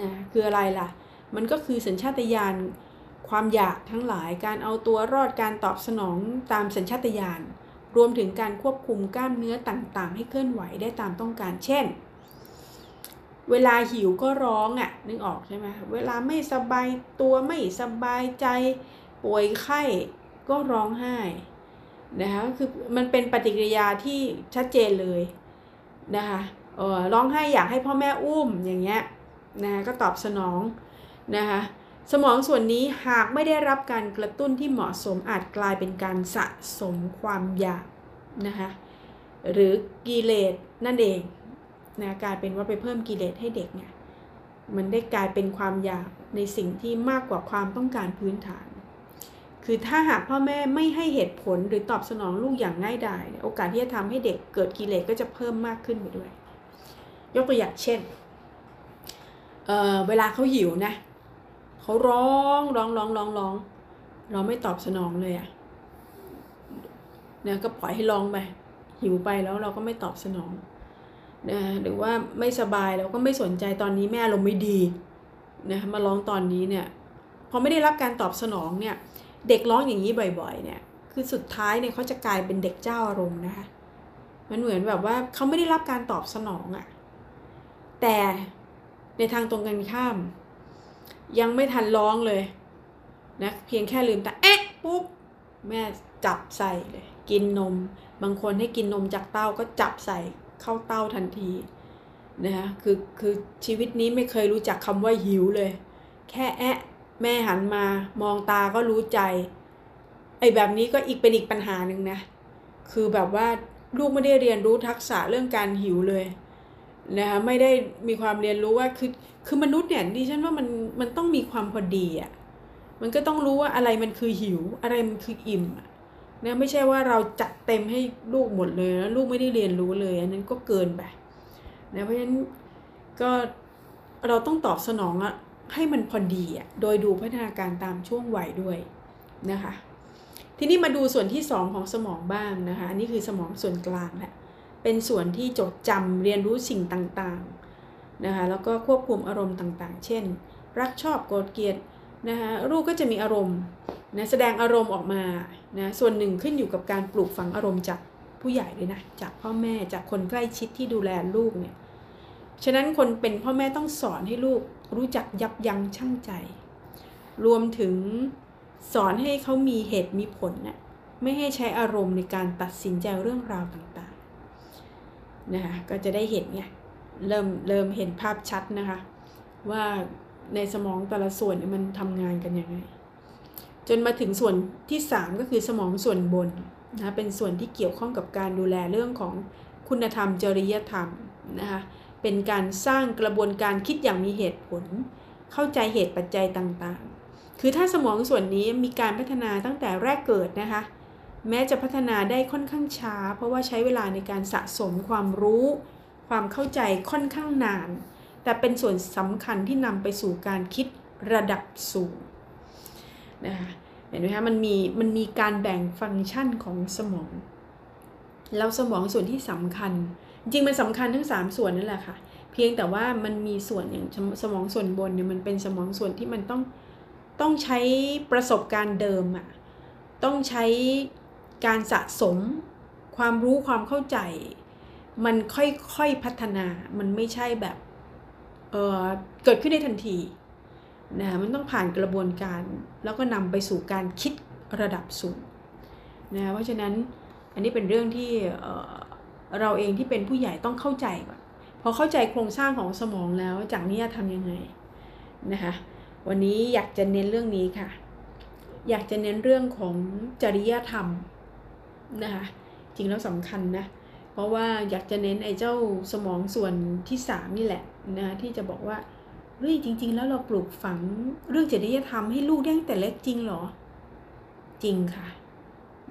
นะคืออะไรล่ะ มันก็คือสัญชาตญาณความอยากทั้งหลายการเอาตัวรอดการตอบสนองตามสัญชาตญาณรวมถึงการควบคุมกล้ามเนื้อต่างๆ ให้เคลื่อนไหวได้ตามต้องการ เช่น เวลาหิวก็ร้องอะ่ะนึกออกใช่ไหมเวลาไม่สบายตัวไม่สบายใจป่วยไข้ก็ร้องไห้ นะคะคือมันเป็นปฏิกิริยาที่ชัดเจนเลยนะคะเออร้องไห้อยากให้พ่อแม่อุ้มอย่างเงี้ยนะะก็ตอบสนองนะคะสมองส่วนนี้หากไม่ได้รับการกระตุ้นที่เหมาะสมอาจกลายเป็นการสะสมความอยากนะคะหรือกิเลสนั่นเองนะกลายเป็นว่าไปเพิ่มกิเลสให้เด็กเนี่ยมันได้กลายเป็นความอยากในสิ่งที่มากกว่าความต้องการพื้นฐาน คือถ้าหากพ่อแม่ไม่ให้เหตุผลหรือตอบสนองลูกอย่างง่ายดายโอกาสที่จะทำให้เด็กเกิดกิเลสก็จะเพิ่มมากขึ้นไปด้วย ยกตัวอย่างเช่นเเวลาเขาหิวนะเขาร้องร้องร้องร้องร้องเราไม่ตอบสนองเลยอะ่ะนะก็ปล่อยให้ร้องไปหิวไปแล้วเราก็ไม่ตอบสนองนะหรือว่าไม่สบายเราก็ไม่สนใจตอนนี้แม่เราไม่ดีนะมาร้องตอนนี้เนี่ยพอไม่ได้รับการตอบสนองเนี่ย เด็กร้องอย่างนี้บ่อยๆ เนี่ย คือสุดท้ายเนี่ยเขาจะกลายเป็นเด็กเจ้าอารมณ์นะคะ มันเหมือนแบบว่าเขาไม่ได้รับการตอบสนองอะ่ะ แต่ในทางตรงกันข้าม ยังไม่ทันร้องเลยนะ เพียงแค่ลืมตาเอ๊ะปุ๊บแม่จับใส่เลย กินนม บางคนให้กินนมจากเต้าก็จับใส่เข้าเต้าทันทีนะคะคือคือชีวิตนี้ไม่เคยรู้จักคำว่าหิวเลย แค่แอะ แม่หันมามองตาก็รู้ใจ ไอ้แบบนี้ก็อีกเป็นอีกปัญหาหนึ่งนะ คือแบบว่าลูกไม่ได้เรียนรู้ทักษะเรื่องการหิวเลยนะคะไม่ได้มีความเรียนรู้ว่าคือคือมนุษย์เนี่ยดิฉันว่ามันมันต้องมีความพอดีอะมันก็ต้องรู้ว่าอะไรมันคือหิว อะไรมันคืออิ่มนะไม่ใช่ว่าเราจัดเต็มให้ลูกหมดเลยแล้วลูกไม่ได้เรียนรู้เลย อันนั้นก็เกินไปนะเพราะฉะนั้นก็เราต้องตอบสนองอะ ให้มันพอดีอะโดยดูพัฒนาการตามช่วงวัยด้วยนะคะ ทีนี้มาดูส่วนที่ 2 ของสมองบ้างนะคะอันนี้คือสมองส่วนกลางแหละเป็นส่วนที่จดจำเรียนรู้สิ่งต่างๆนะคะแล้วก็ควบคุมอารมณ์ต่างๆ เช่น รักชอบโกรธเกลียดนะคะลูกก็จะมีอารมณ์นะแสดงอารมณ์ออกมานะส่วนหนึ่งขึ้นอยู่กับการปลูกฝังอารมณ์จากผู้ใหญ่เลยนะจากพ่อแม่จากคนใกล้ชิดที่ดูแลลูกเนี่ย ฉะนั้นคนเป็นพ่อแม่ต้องสอนให้ลูกรู้จักยับยั้งชั่งใจ รวมถึงสอนให้เขามีเหตุมีผลนะไม่ให้ใช้อารมณ์ในการตัดสินใจเรื่องราวต่างๆนะคะก็จะได้เห็นไงเริ่มเริ่มเห็นภาพชัดนะคะ ว่าในสมองแต่ละส่วนมันทำงานกันยังไง จนมาถึงส่วนที่ 3 ก็คือสมองส่วนบนนะเป็นส่วนที่เกี่ยวข้องกับการดูแลเรื่องของคุณธรรมจริยธรรมนะคะ เป็นการสร้างกระบวนการคิดอย่างมีเหตุผล เข้าใจเหตุปัจจัยต่างๆ คือถ้าสมองส่วนนี้มีการพัฒนาตั้งแต่แรกเกิดนะคะ แม้จะพัฒนาได้ค่อนข้างช้า เพราะว่าใช้เวลาในการสะสมความรู้ ความเข้าใจค่อนข้างนาน แต่เป็นส่วนสำคัญที่นำไปสู่การคิดระดับสูงนะคะเห็นไหมคะมันมีมันมีการแบ่งฟังก์ชันของสมอง แล้วสมองส่วนที่สำคัญ จริงมันสำคัญทั้ง 3 ส่วนนั่นแหละค่ะ เพียงแต่ว่ามันมีส่วนอย่างสมองส่วนบนเนี่ยมันเป็นสมองส่วนที่มันต้องต้องใช้ประสบการณ์เดิมอะ่ะต้องใช้การสะสมความรู้ความเข้าใจ มันค่อยๆพัฒนามันไม่ใช่แบบเเกิดขึ้นได้ทันทีนะมันต้องผ่านกระบวนการ แล้วก็นำไปสู่การคิดระดับสูงนะเพราะฉะนั้นอันนี้เป็นเรื่องที่ เราเองที่เป็นผู้ใหญ่ต้องเข้าใจก่อนพอเข้าใจโครงสร้างของสมองแล้วจากนี้จะทำยังไงนะคะวันนี้อยากจะเน้นเรื่องนี้ค่ะ อยากจะเน้นเรื่องของจริยธรรมนะคะจริงแล้วสำคัญนะเพราะว่าอยากจะเน้นไอ้เจ้าสมองส่วนที่3นี่แหละนะที่จะบอกว่าเฮ้ยจริง ๆ แล้วเราปลูกฝังเรื่องจริยธรรมให้ลูกได้ตั้งแต่เล็กจริงหรอ จริงค่ะ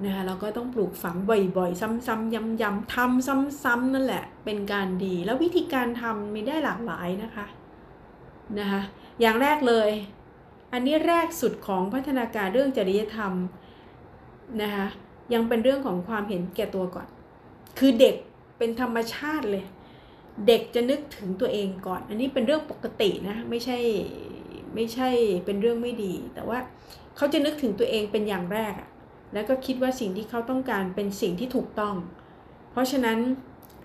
นะคะเราก็ต้องปลูกฝังบ่อยๆ ซ้ำๆย้ำๆทำซ้ำๆนั่นแหละ เป็นการดี แล้ววิธีการทำมีได้หลากหลายนะคะนะคะอย่างแรกเลย อันนี้แรกสุดของพัฒนาการเรื่องจริยธรรมนะคะยังเป็นเรื่องของความเห็นแก่ตัวก่อน คือเด็กเป็นธรรมชาติเลย เด็กจะนึกถึงตัวเองก่อน อันนี้เป็นเรื่องปกตินะไม่ใช่ไม่ใช่เป็นเรื่องไม่ดี แต่ว่าเขาจะนึกถึงตัวเองเป็นอย่างแรกอะ แล้วก็คิดว่าสิ่งที่เขาต้องการเป็นสิ่งที่ถูกต้อง เพราะฉะนั้น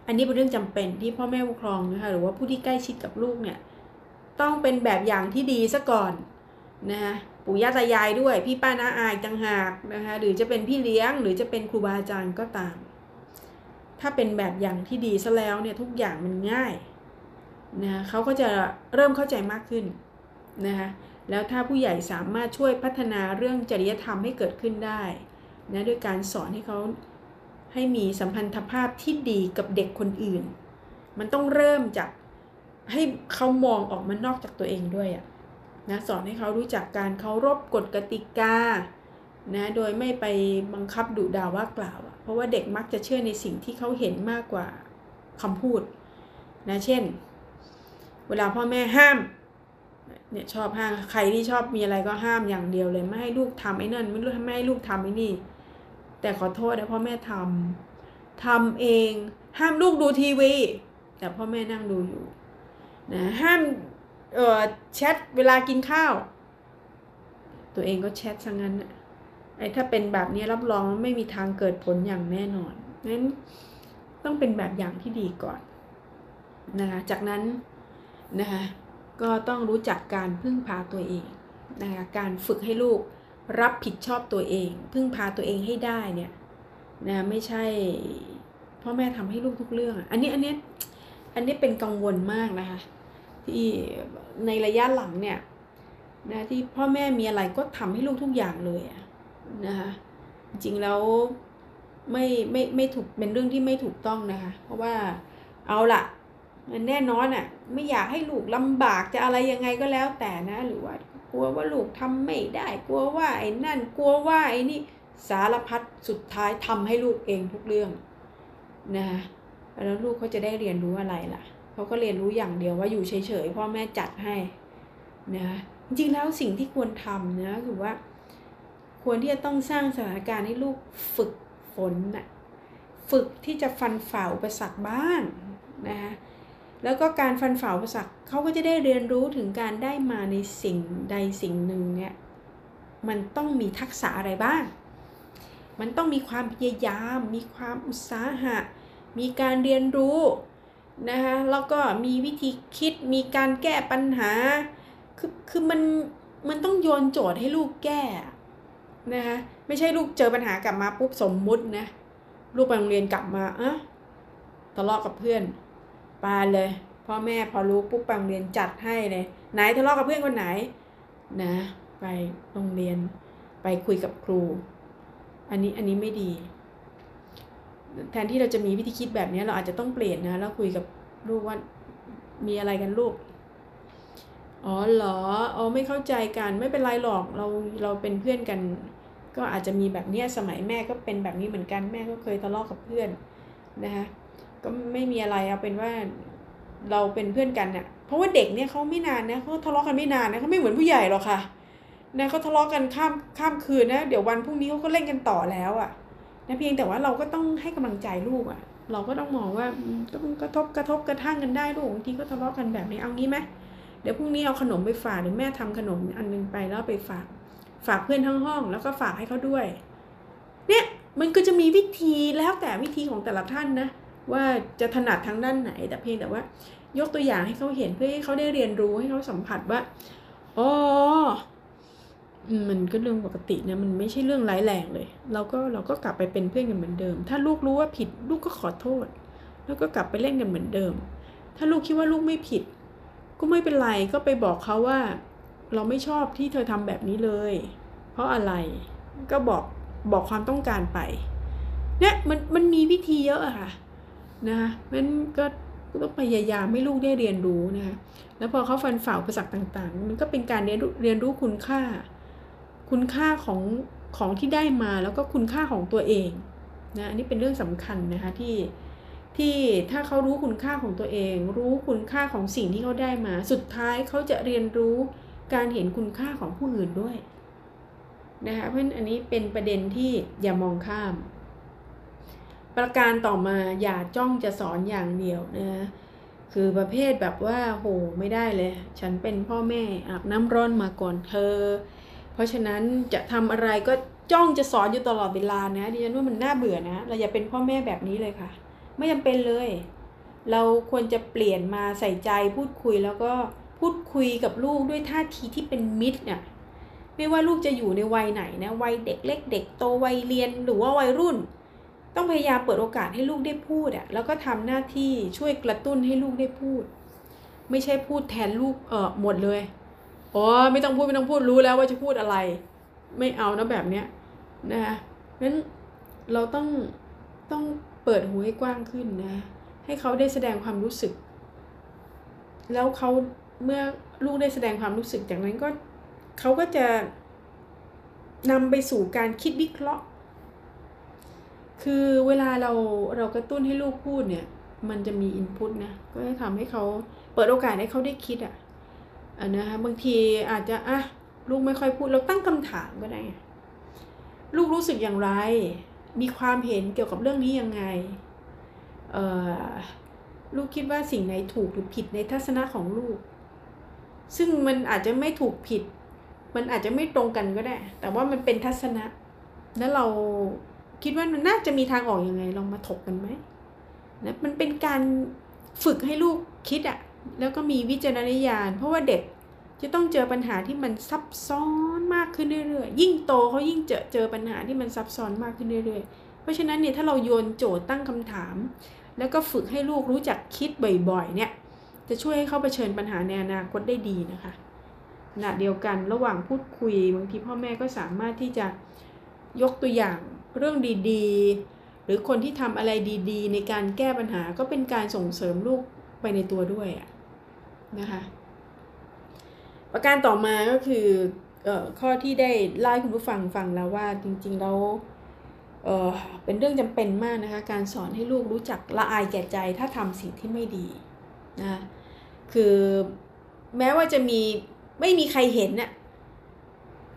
อันนี้เป็นเรื่องจำเป็นที่พ่อแม่ปกครองนะคะหรือว่าผู้ที่ใกล้ชิดกับลูกเนี่ยต้องเป็นแบบอย่างที่ดีซะก่อนนะคะปู่ย่าตายายด้วยพี่ป้าน้าอายต่างหากนะคะหรือจะเป็นพี่เลี้ยง หรือจะเป็นครูบาอาจารย์ก็ตาม ถ้าเป็นแบบอย่างที่ดีซะแล้วเนี่ยทุกอย่างมันง่ายนะคะเขาก็จะเริ่มเข้าใจมากขึ้นนะคะแล้วถ้าผู้ใหญ่สามารถช่วยพัฒนาเรื่องจริยธรรมให้เกิดขึ้นได้ นะด้วยการสอนให้เขาให้มีสัมพันธภาพที่ดีกับเด็กคนอื่น มันต้องเริ่มจากให้เขามองออกมานอกจากตัวเองด้วยอะนะสอนให้เขารู้จักการเคารพกฎกติกานะโดยไม่ไปบังคับดุด่าว่ากล่าวอะเพราะว่าเด็กมักจะเชื่อในสิ่งที่เขาเห็นมากกว่าคำพูดนะเช่น เวลาพ่อแม่ห้ามเนี่ยชอบห้ามใครที่ชอบมีอะไรก็ห้ามอย่างเดียวเลย ไม่ให้ลูกทำไอ้นั่นไม่รู้ไม่ให้ลูกทำไอ้นี่ แต่ขอโทษนะพ่อแม่ทำทำเองห้ามลูกดูทีวี แต่พ่อแม่นั่งดูอยู่นะห้ามเอ่อแชทเวลากินข้าว ตัวเองก็แชทซะงั้นน่ะไอ้ถ้าเป็นแบบนี้รับรองไม่มีทางเกิดผลอย่างแน่นอนนั้นต้องเป็นแบบอย่างที่ดีก่อนนะคะจากนั้นนะคะก็ต้องรู้จักการพึ่งพาตัวเองนะคะการฝึกให้ลูก รับผิดชอบตัวเอง พึ่งพาตัวเองให้ได้เนี่ยนะไม่ใช่พ่อแม่ทำให้ลูกทุกเรื่อง อันนี้อันนี้อันนี้เป็นกังวลมากนะคะ ที่ในระยะหลังเนี่ยนะที่พ่อแม่มีอะไรก็ทำให้ลูกทุกอย่างเลยนะคะจริงแล้วไม่ไม่ไม่ถูกเป็นเรื่องที่ไม่ถูกต้องนะคะ เพราะว่าเอาละมันแน่นอนอะ่ะไม่อยากให้ลูกลำบากจะอะไรยังไงก็แล้วแต่นะ หรือว่า กลัวว่าลูกทำไม่ได้ กลัวว่าไอ้นั่น กลัวว่าไอ้นี่สารพัดสุดท้ายทำให้ลูกเองทุกเรื่องนะแล้วลูกเขาจะได้เรียนรู้อะไรล่ะเขาก็เรียนรู้อย่างเดียวว่าอยู่เฉยๆพ่อแม่จัดให้นะจริงๆแล้วสิ่งที่ควรทำนะคือว่า ควรที่จะต้องสร้างสถานการณ์ให้ลูกฝึกฝนน่ะฝึกที่จะฟันฝ่าอุปสรรคบ้างนะคะ แล้วก็การฟันฝ่าอุปสรรคเขาก็จะได้เรียนรู้ถึงการได้มาในสิ่งใดสิ่งหนึ่งเนี่ยมันต้องมีทักษะอะไรบ้าง มันต้องมีความพยายาม มีความอุตสาหะ มีการเรียนรู้นะคะแล้วก็มีวิธีคิดมีการแก้ปัญหา คือคือมันมันต้องโยนโจทย์ให้ลูกแก้นะคะไม่ใช่ลูกเจอปัญหากลับมาปุ๊บสมมุตินะลูกไปโรงเรียนกลับมาอะทะเลาะกับเพื่อน ปาเลยพ่อแม่พอรู้ปุ๊บไปโรงเรียนจัดให้เลย ไหนทะเลาะกับเพื่อนคนไหนนะ ไปโรงเรียนไปคุยกับครู อันนี้อันนี้ไม่ดี แทนที่เราจะมีวิธีคิดแบบนี้เราอาจจะต้องเปลี่ยนนะแล้วคุยกับลูกว่ามีอะไรกันลูกอ๋อเหรออ๋อไม่เข้าใจกันไม่เป็นไรหรอกเราเราเป็นเพื่อนกัน ก็อาจจะมีแบบนี้สมัยแม่ก็เป็นแบบนี้เหมือนกันแม่ก็เคยทะเลาะกับเพื่อนนะคะ ก็ไม่มีอะไรเอาเป็นว่าเราเป็นเพื่อนกันเนี่ยเพราะว่าเด็กเนี่ยเขาไม่นานนะเขาทะเลาะกันไม่นานนะเขาไม่เหมือนผู้ใหญ่หรอกค่ะนะเขาทะเลาะกันข้ามข้ามคืนนะเดี๋ยววันพรุ่งนี้เขาก็เล่นกันต่อแล้วอะ่ะนะเพียงแต่ว่าเราก็ต้องให้กำลังใจลูกอะ่ะ เราก็ต้องมองว่าต้องกระทบกระทบกระทั่งกันได้ลูกบางทีก็ทะเลาะกันแบบนี้เอางี้ไหมเดี๋ยวพรุ่งนี้เอาขนมไปฝากหรือแม่ทำขนมอันนึงไปแล้วไปฝาก ฝากเพื่อนทั้งห้อง แล้วก็ฝากให้เขาด้วย เนี่ยมันก็จะมีวิธีแล้วแต่วิธีของแต่ละท่านนะ ว่าจะถนัดทางด้านไหน แต่เพียงแต่ว่า ยกตัวอย่างให้เขาเห็นเพื่อให้เขาได้เรียนรู้ให้เขาสัมผัสว่าอ๋อมันก็เรื่องปกตินะมันไม่ใช่เรื่องร้ายแรงเลย เราก็เราก็กลับไปเป็นเพื่อนกันเหมือนเดิม ถ้าลูกรู้ว่าผิดลูกก็ขอโทษ แล้วก็กลับไปเล่นกันเหมือนเดิม ถ้าลูกคิดว่าลูกไม่ผิด ก็ไม่เป็นไรก็ไปบอกเขาว่า เราไม่ชอบที่เธอทำแบบนี้เลย เพราะอะไรก็บอกบอกความต้องการไป เนี่ยมันมันมีวิธีเยอะอะค่ะ นะคะมันก็ก็ต้องพยายามให้ลูกได้เรียนรู้นะคะแล้วพอเขาฟันฝ่าอุปสรรคต่างๆ มันก็เป็นการเรียนเรียนรู้คุณค่า คุณค่าของของที่ได้มาแล้วก็คุณค่าของตัวเองนะอันนี้เป็นเรื่องสำคัญนะคะที่ที่ถ้าเขารู้คุณค่าของตัวเอง รู้คุณค่าของสิ่งที่เขาได้มา สุดท้ายเขาจะเรียนรู้การเห็นคุณค่าของผู้อื่นด้วยนะคะเพราะฉะนั้นอันนี้เป็นประเด็นที่อย่ามองข้าม ประการต่อมาอย่าจ้องจะสอนอย่างเดียวนะคือประเภทแบบว่าโหไม่ได้เลย ฉันเป็นพ่อแม่อาบน้ำร้อนมาก่อนเธอ เพราะฉะนั้นจะทำอะไรก็จ้องจะสอนอยู่ตลอดเวลานะดิฉันว่ามันน่าเบื่อนะ เราอย่าเป็นพ่อแม่แบบนี้เลยค่ะ ไม่จำเป็นเลย เราควรจะเปลี่ยนมาใส่ใจพูดคุยแล้วก็พูดคุยกับลูกด้วยท่าทีที่เป็นมิตรเนี่ยไม่ว่าลูกจะอยู่ในวัยไหนนะวัยเด็กเล็กเด็กโตวัยเรียนหรือว่าวัยรุ่น ต้องพยายามเปิดโอกาสให้ลูกได้พูดอะแล้วก็ทำหน้าที่ช่วยกระตุ้นให้ลูกได้พูด ไม่ใช่พูดแทนลูกเออหมดเลยอ๋อไม่ต้องพูดไม่ต้องพูดรู้แล้วว่าจะพูดอะไร ไม่เอานะแบบเนี้ยนะคะนั้นเราต้องต้องเปิดหูให้กว้างขึ้นนะ ให้เขาได้แสดงความรู้สึก แล้วเขาเมื่อลูกได้แสดงความรู้สึกจากนั้นก็เขาก็จะนำไปสู่การคิดวิเคราะห์ คือเวลาเราเรากระตุ้นให้ลูกพูดเนี่ย มันจะมีอินพุตนะ ก็จะทำให้เขาเปิดโอกาสให้เขาได้คิดอะอะนะคะบางทีอาจจะอะลูกไม่ค่อยพูดเราตั้งคำถามก็ได้ ลูกรู้สึกอย่างไร มีความเห็นเกี่ยวกับเรื่องนี้ยังไงเอ่อลูกคิดว่าสิ่งไหนถูกหรือผิดในทัศนะของลูก ซึ่งมันอาจจะไม่ถูกผิด มันอาจจะไม่ตรงกันก็ได้ แต่ว่ามันเป็นทัศนะ แล้วเรา คิดว่ามันน่าจะมีทางออกอยังไงลองมาถกกันไหมนะมันเป็นการฝึกให้ลูกคิดอะแล้วก็มีวิจารณญาณ เพราะว่าเด็กจะต้องเจอปัญหาที่มันซับซ้อนมากขึ้นเรื่อยๆ ยิ่งโตเขายิ่งเจอเจอปัญหาที่มันซับซ้อนมากขึ้นเรื่อยๆ เพราะฉะนั้นเนี่ยถ้าเราโยนโจทย์ตั้งคำถาม แล้วก็ฝึกให้ลูกรู้จักคิดบ่อยๆ เนี่ย จะช่วยให้เขาเผชิญปัญหาในอนาคตได้ดีนะคะขณะเดียวกันระหว่างพูดคุยบางทีพ่อแม่ก็สามารถที่จะยกตัวอย่าง เรื่องดีๆ หรือคนที่ทำอะไรดีๆ ในการแก้ปัญหาก็เป็นการส่งเสริมลูกไปในตัวด้วยนะคะประการต่อมาก็คือออข้อที่ได้ไล่คุณผู้ฟังฟังแล้วว่าจริงๆแล้วเเป็นเรื่องจำเป็นมากนะคะการสอนให้ลูกรู้จักละอายแก่ใจถ้าทำสิ่งที่ไม่ดีนะคือแม้ว่าจะมีไม่มีใครเห็นน่ะ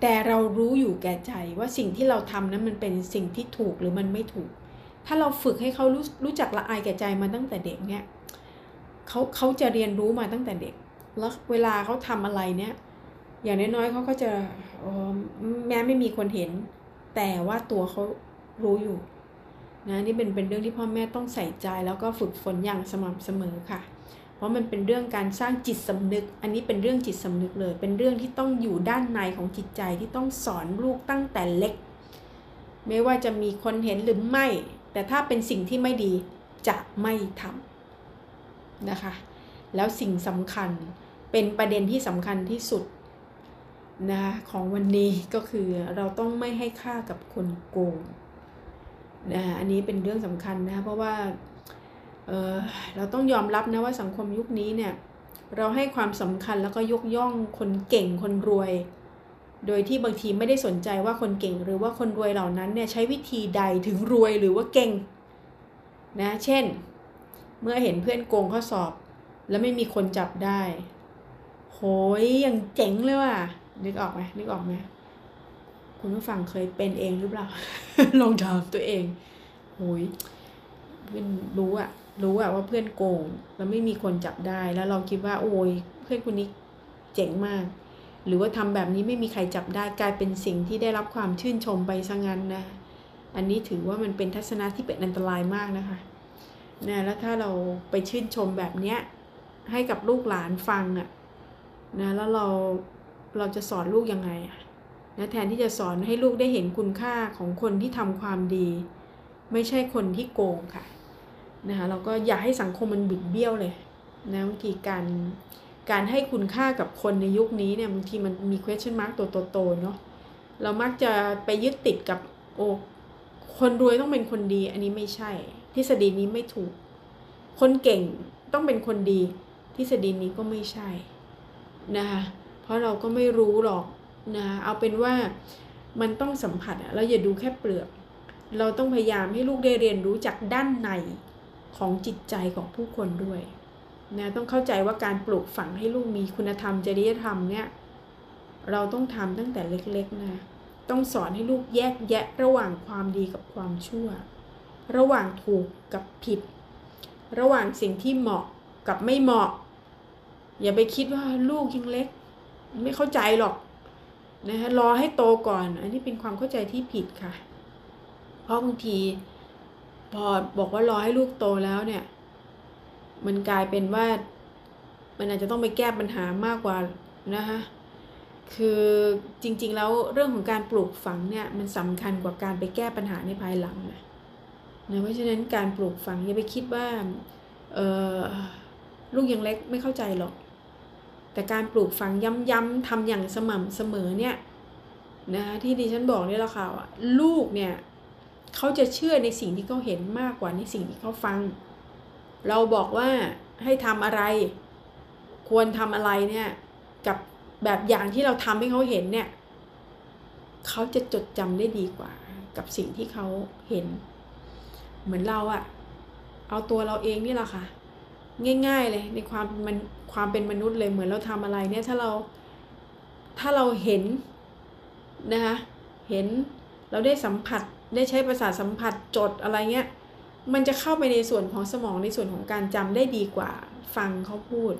แต่เรารู้อยู่แก่ใจว่าสิ่งที่เราทำนั้นมันเป็นสิ่งที่ถูกหรือมันไม่ถูก ถ้าเราฝึกให้เขารู้รู้จักละอายแก่ใจมาตั้งแต่เด็กเนี่ยเขาเขาจะเรียนรู้มาตั้งแต่เด็ก แล้วเวลาเขาทำอะไรเนี่ย อย่างน้อยๆเขาก็จะแม้ไม่มีคนเห็น แต่ว่าตัวเขารู้อยู่นะนี่เป็นเป็นเรื่องที่พ่อแม่ต้องใส่ใจแล้วก็ฝึกฝนอย่างสม่ำเสมอค่ะ เพราะมันเป็นเรื่องการสร้างจิตสำนึก อันนี้เป็นเรื่องจิตสำนึกเลย เป็นเรื่องที่ต้องอยู่ด้านในของจิตใจที่ต้องสอนลูกตั้งแต่เล็ก ไม่ว่าจะมีคนเห็นหรือไม่ แต่ถ้าเป็นสิ่งที่ไม่ดีจะไม่ทำนะคะ แล้วสิ่งสำคัญเป็นประเด็นที่สำคัญที่สุดนะคะของวันนี้ก็คือเราต้องไม่ให้ค่ากับคนโกงนะอันนี้เป็นเรื่องสำคัญนะเพราะว่า เเราต้องยอมรับนะว่าสังคมยุคนี้เนี่ยเราให้ความสำคัญแล้วก็ยกย่องคนเก่งคนรวย โดยที่บางทีไม่ได้สนใจว่าคนเก่งหรือว่าคนรวยเหล่านั้นเนี่ยใช้วิธีใดถึงรวยหรือว่าเก่งนะเช่น เมื่อเห็นเพื่อนโกงข้อสอบ แล้วไม่มีคนจับได้ โหยยังเจ๋งเลยว่ะนึกออกไหมนึกออกไหมคุณผู้ฟังเคยเป็นเองหรือเปล่า ลองถามตัวเองโหยเพื่อนรู้อะ รู้อะว่าเพื่อนโกงแล้วไม่มีคนจับได้แล้วเราคิดว่า โอ้ยเพื่อนคนนี้เจ๋งมาก หรือว่าทำแบบนี้ไม่มีใครจับได้กลายเป็นสิ่งที่ได้รับความชื่นชมไปซะงั้นนะอันนี้ถือว่ามันเป็นทัศนะที่เป็นอันตรายมากนะคะนะแล้วถ้าเราไปชื่นชมแบบเนี้ยให้กับลูกหลานฟังอะนะแล้วเราเราจะสอนลูกยังไงอะนะแทนที่จะสอนให้ลูกได้เห็นคุณค่าของคนที่ทำความดี ไม่ใช่คนที่โกงค่ะ นะคะเราก็อย่าให้สังคมมันบิดเบี้ยวเลยนะบางทีการการให้คุณค่ากับคนในยุคนี้เนี่ยบางทีมันมี question mark ตัวโตๆเนาะเรามักจะไปยึดติดกับโอ้คนรวยต้องเป็นคนดี อันนี้ไม่ใช่ ทฤษฎีนี้ไม่ถูก คนเก่งต้องเป็นคนดี ทฤษฎีนี้ก็ไม่ใช่นะคะเพราะเราก็ไม่รู้หรอกนะเอาเป็นว่ามันต้องสัมผัสอะเราอย่าดูแค่เปลือก เราต้องพยายามให้ลูกได้เรียนรู้จากด้านใน ของจิตใจของผู้คนด้วยนะต้องเข้าใจว่าการปลูกฝังให้ลูกมีคุณธรรมจริยธรรมเนี่ยเราต้องทำตั้งแต่เล็กๆนะต้องสอนให้ลูกแยกแยะระหว่างความดีกับความชั่ว ระหว่างถูกกับผิด ระหว่างสิ่งที่เหมาะกับไม่เหมาะ อย่าไปคิดว่าลูกยังเล็ก ไม่เข้าใจหรอกนะคะรอให้โตก่อน อันนี้เป็นความเข้าใจที่ผิดค่ะ เพราะบางที พอบอกว่ารอให้ลูกโตแล้วเนี่ย มันกลายเป็นว่า มันอาจจะต้องไปแก้ปัญหามากกว่านะคะคือจริง ๆ แล้วเรื่องของการปลูกฝังเนี่ยมันสำคัญกว่าการไปแก้ปัญหาในภายหลังนะนะเพราะฉะนั้นการปลูกฝังอย่าไปคิดว่าเออลูกยังเล็กไม่เข้าใจหรอก แต่การปลูกฝังย้ำๆทำอย่างสม่ำเสมอเนี่ยนะที่ดิฉันบอกนี่แหละค่ะลูกเนี่ย เขาจะเชื่อในสิ่งที่เขาเห็นมากกว่าในสิ่งที่เขาฟัง เราบอกว่าให้ทำอะไร ควรทำอะไรเนี่ยกับแบบอย่างที่เราทำให้เขาเห็นเนี่ยเขาจะจดจำได้ดีกว่า กับสิ่งที่เขาเห็น เหมือนเราอะเอาตัวเราเองนี่แหละค่ะ ง่าย ๆ เลยในความมันความเป็นมนุษย์เลยเหมือนเราทำอะไรเนี่ยถ้าเราถ้าเราเห็นนะคะเห็นเราได้สัมผัส ได้ใช้ประสาทสัมผัสจดอะไรเงี้ย มันจะเข้าไปในส่วนของสมองในส่วนของการจำได้ดีกว่าฟังเขาพูด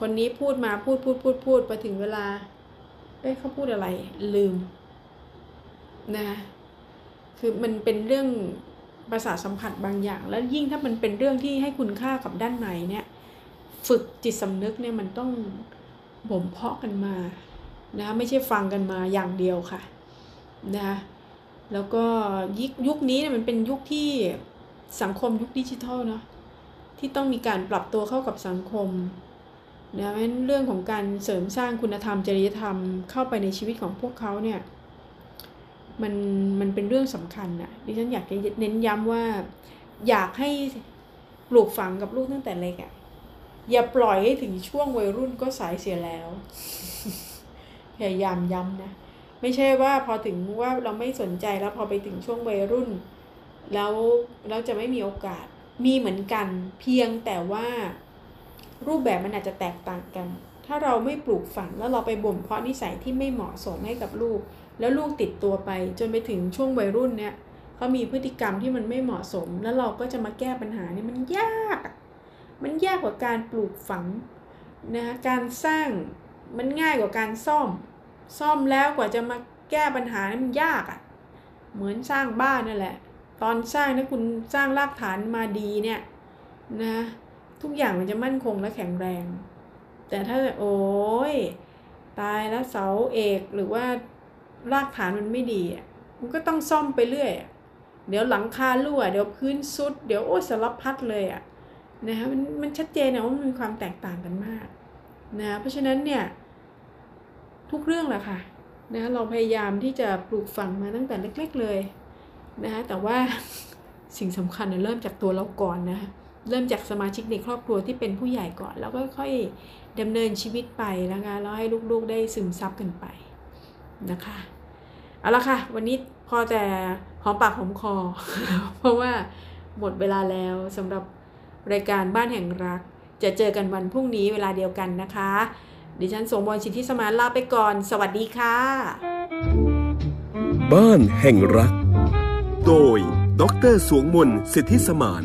คนนี้พูดมาพูดพูดพูดพูดไปถึงเวลาเอ้ยเขาพูดอะไร ลืมนะคือมันเป็นเรื่องประสาทสัมผัสบางอย่าง แล้วยิ่งถ้ามันเป็นเรื่องที่ให้คุณค่ากับด้านในเนี่ยฝึกจิตสำนึกเนี่ยมันต้องบ่มเพาะกันมานะไม่ใช่ฟังกันมาอย่างเดียวค่ะนะ แล้วก็ยุคนี้เนี่ยมันเป็นยุคที่สังคมยุคดิจิทัลเนาะที่ต้องมีการปรับตัวเข้ากับสังคมนะเพราะฉะนั้นเรื่องของการเสริมสร้างคุณธรรมจริยธรรมเข้าไปในชีวิตของพวกเขาเนี่ยมันมันเป็นเรื่องสำคัญนะดิฉันอยากจะเน้นย้ำว่า อยากให้ปลูกฝังกับลูกตั้งแต่เล็กอะ่ะอย่าปล่อยให้ถึงช่วงวัยรุ่นก็สายเสียแล้ว พยายามย้ำนะ ไม่ใช่ว่าพอถึงว่าเราไม่สนใจแล้วพอไปถึงช่วงวัยรุ่น แล้วเราจะไม่มีโอกาสมีเหมือนกัน เพียงแต่ว่ารูปแบบมันอาจจะแตกต่างกัน ถ้าเราไม่ปลูกฝังแล้วเราไปบ่มเพาะนิสัยที่ไม่เหมาะสมให้กับลูก แล้วลูกติดตัวไป จนไปถึงช่วงวัยรุ่นเนี่ยเขามีพฤติกรรมที่มันไม่เหมาะสม แล้วเราก็จะมาแก้ปัญหาเนี่ยมันยาก มันยากกว่าการปลูกฝังนะคะการสร้างมันง่ายกว่าการซ่อม ซ่อมแล้วกว่าจะมาแก้ปัญหามันยากอะ่ะ เหมือนสร้างบ้านนั่นแหละ ตอนสร้างถ้าคุณสร้างรากฐานมาดีเนี่ยนะทุกอย่างมันจะมั่นคงและแข็งแรง แต่ถ้าโอ้ยตายแล้วเสาเอกหรือว่ารากฐานมันไม่ดีอะมันก็ต้องซ่อมไปเรื่อย เดี๋ยวหลังคารั่ว เดี๋ยวพื้นซุด เดี๋ยวโอ้สารพัดเลยอะนะคะมันมันชัดเจนนะว่ามันมีความแตกต่างกันมากนะเพราะฉะนั้นเนี่ย ทุกเรื่องแหละค่ะนะเราพยายามที่จะปลูกฝังมาตั้งแต่เล็ก ๆเลยนะคะแต่ว่าสิ่งสำคัญเนี่ยเริ่มจากตัวเราก่อนนะคะเริ่มจากสมาชิกในครอบครัวที่เป็นผู้ใหญ่ก่อน แล้วก็ค่อยดำเนินชีวิตไปนะคะแล้วให้ลูกๆได้ซึมซับกันไปนะคะเอาละค่ะ วันนี้พอแต่หอมปากหอมคอ เพราะว่าหมดเวลาแล้วสำหรับรายการบ้านแห่งรัก จะเจอกันวันพรุ่งนี้เวลาเดียวกันนะคะ ดิฉันสมบรชินทิสมานลาไปก่อน สวัสดีค่ะ บ้านแห่งรัก โดย ดรสวงมนสิทธิสมาน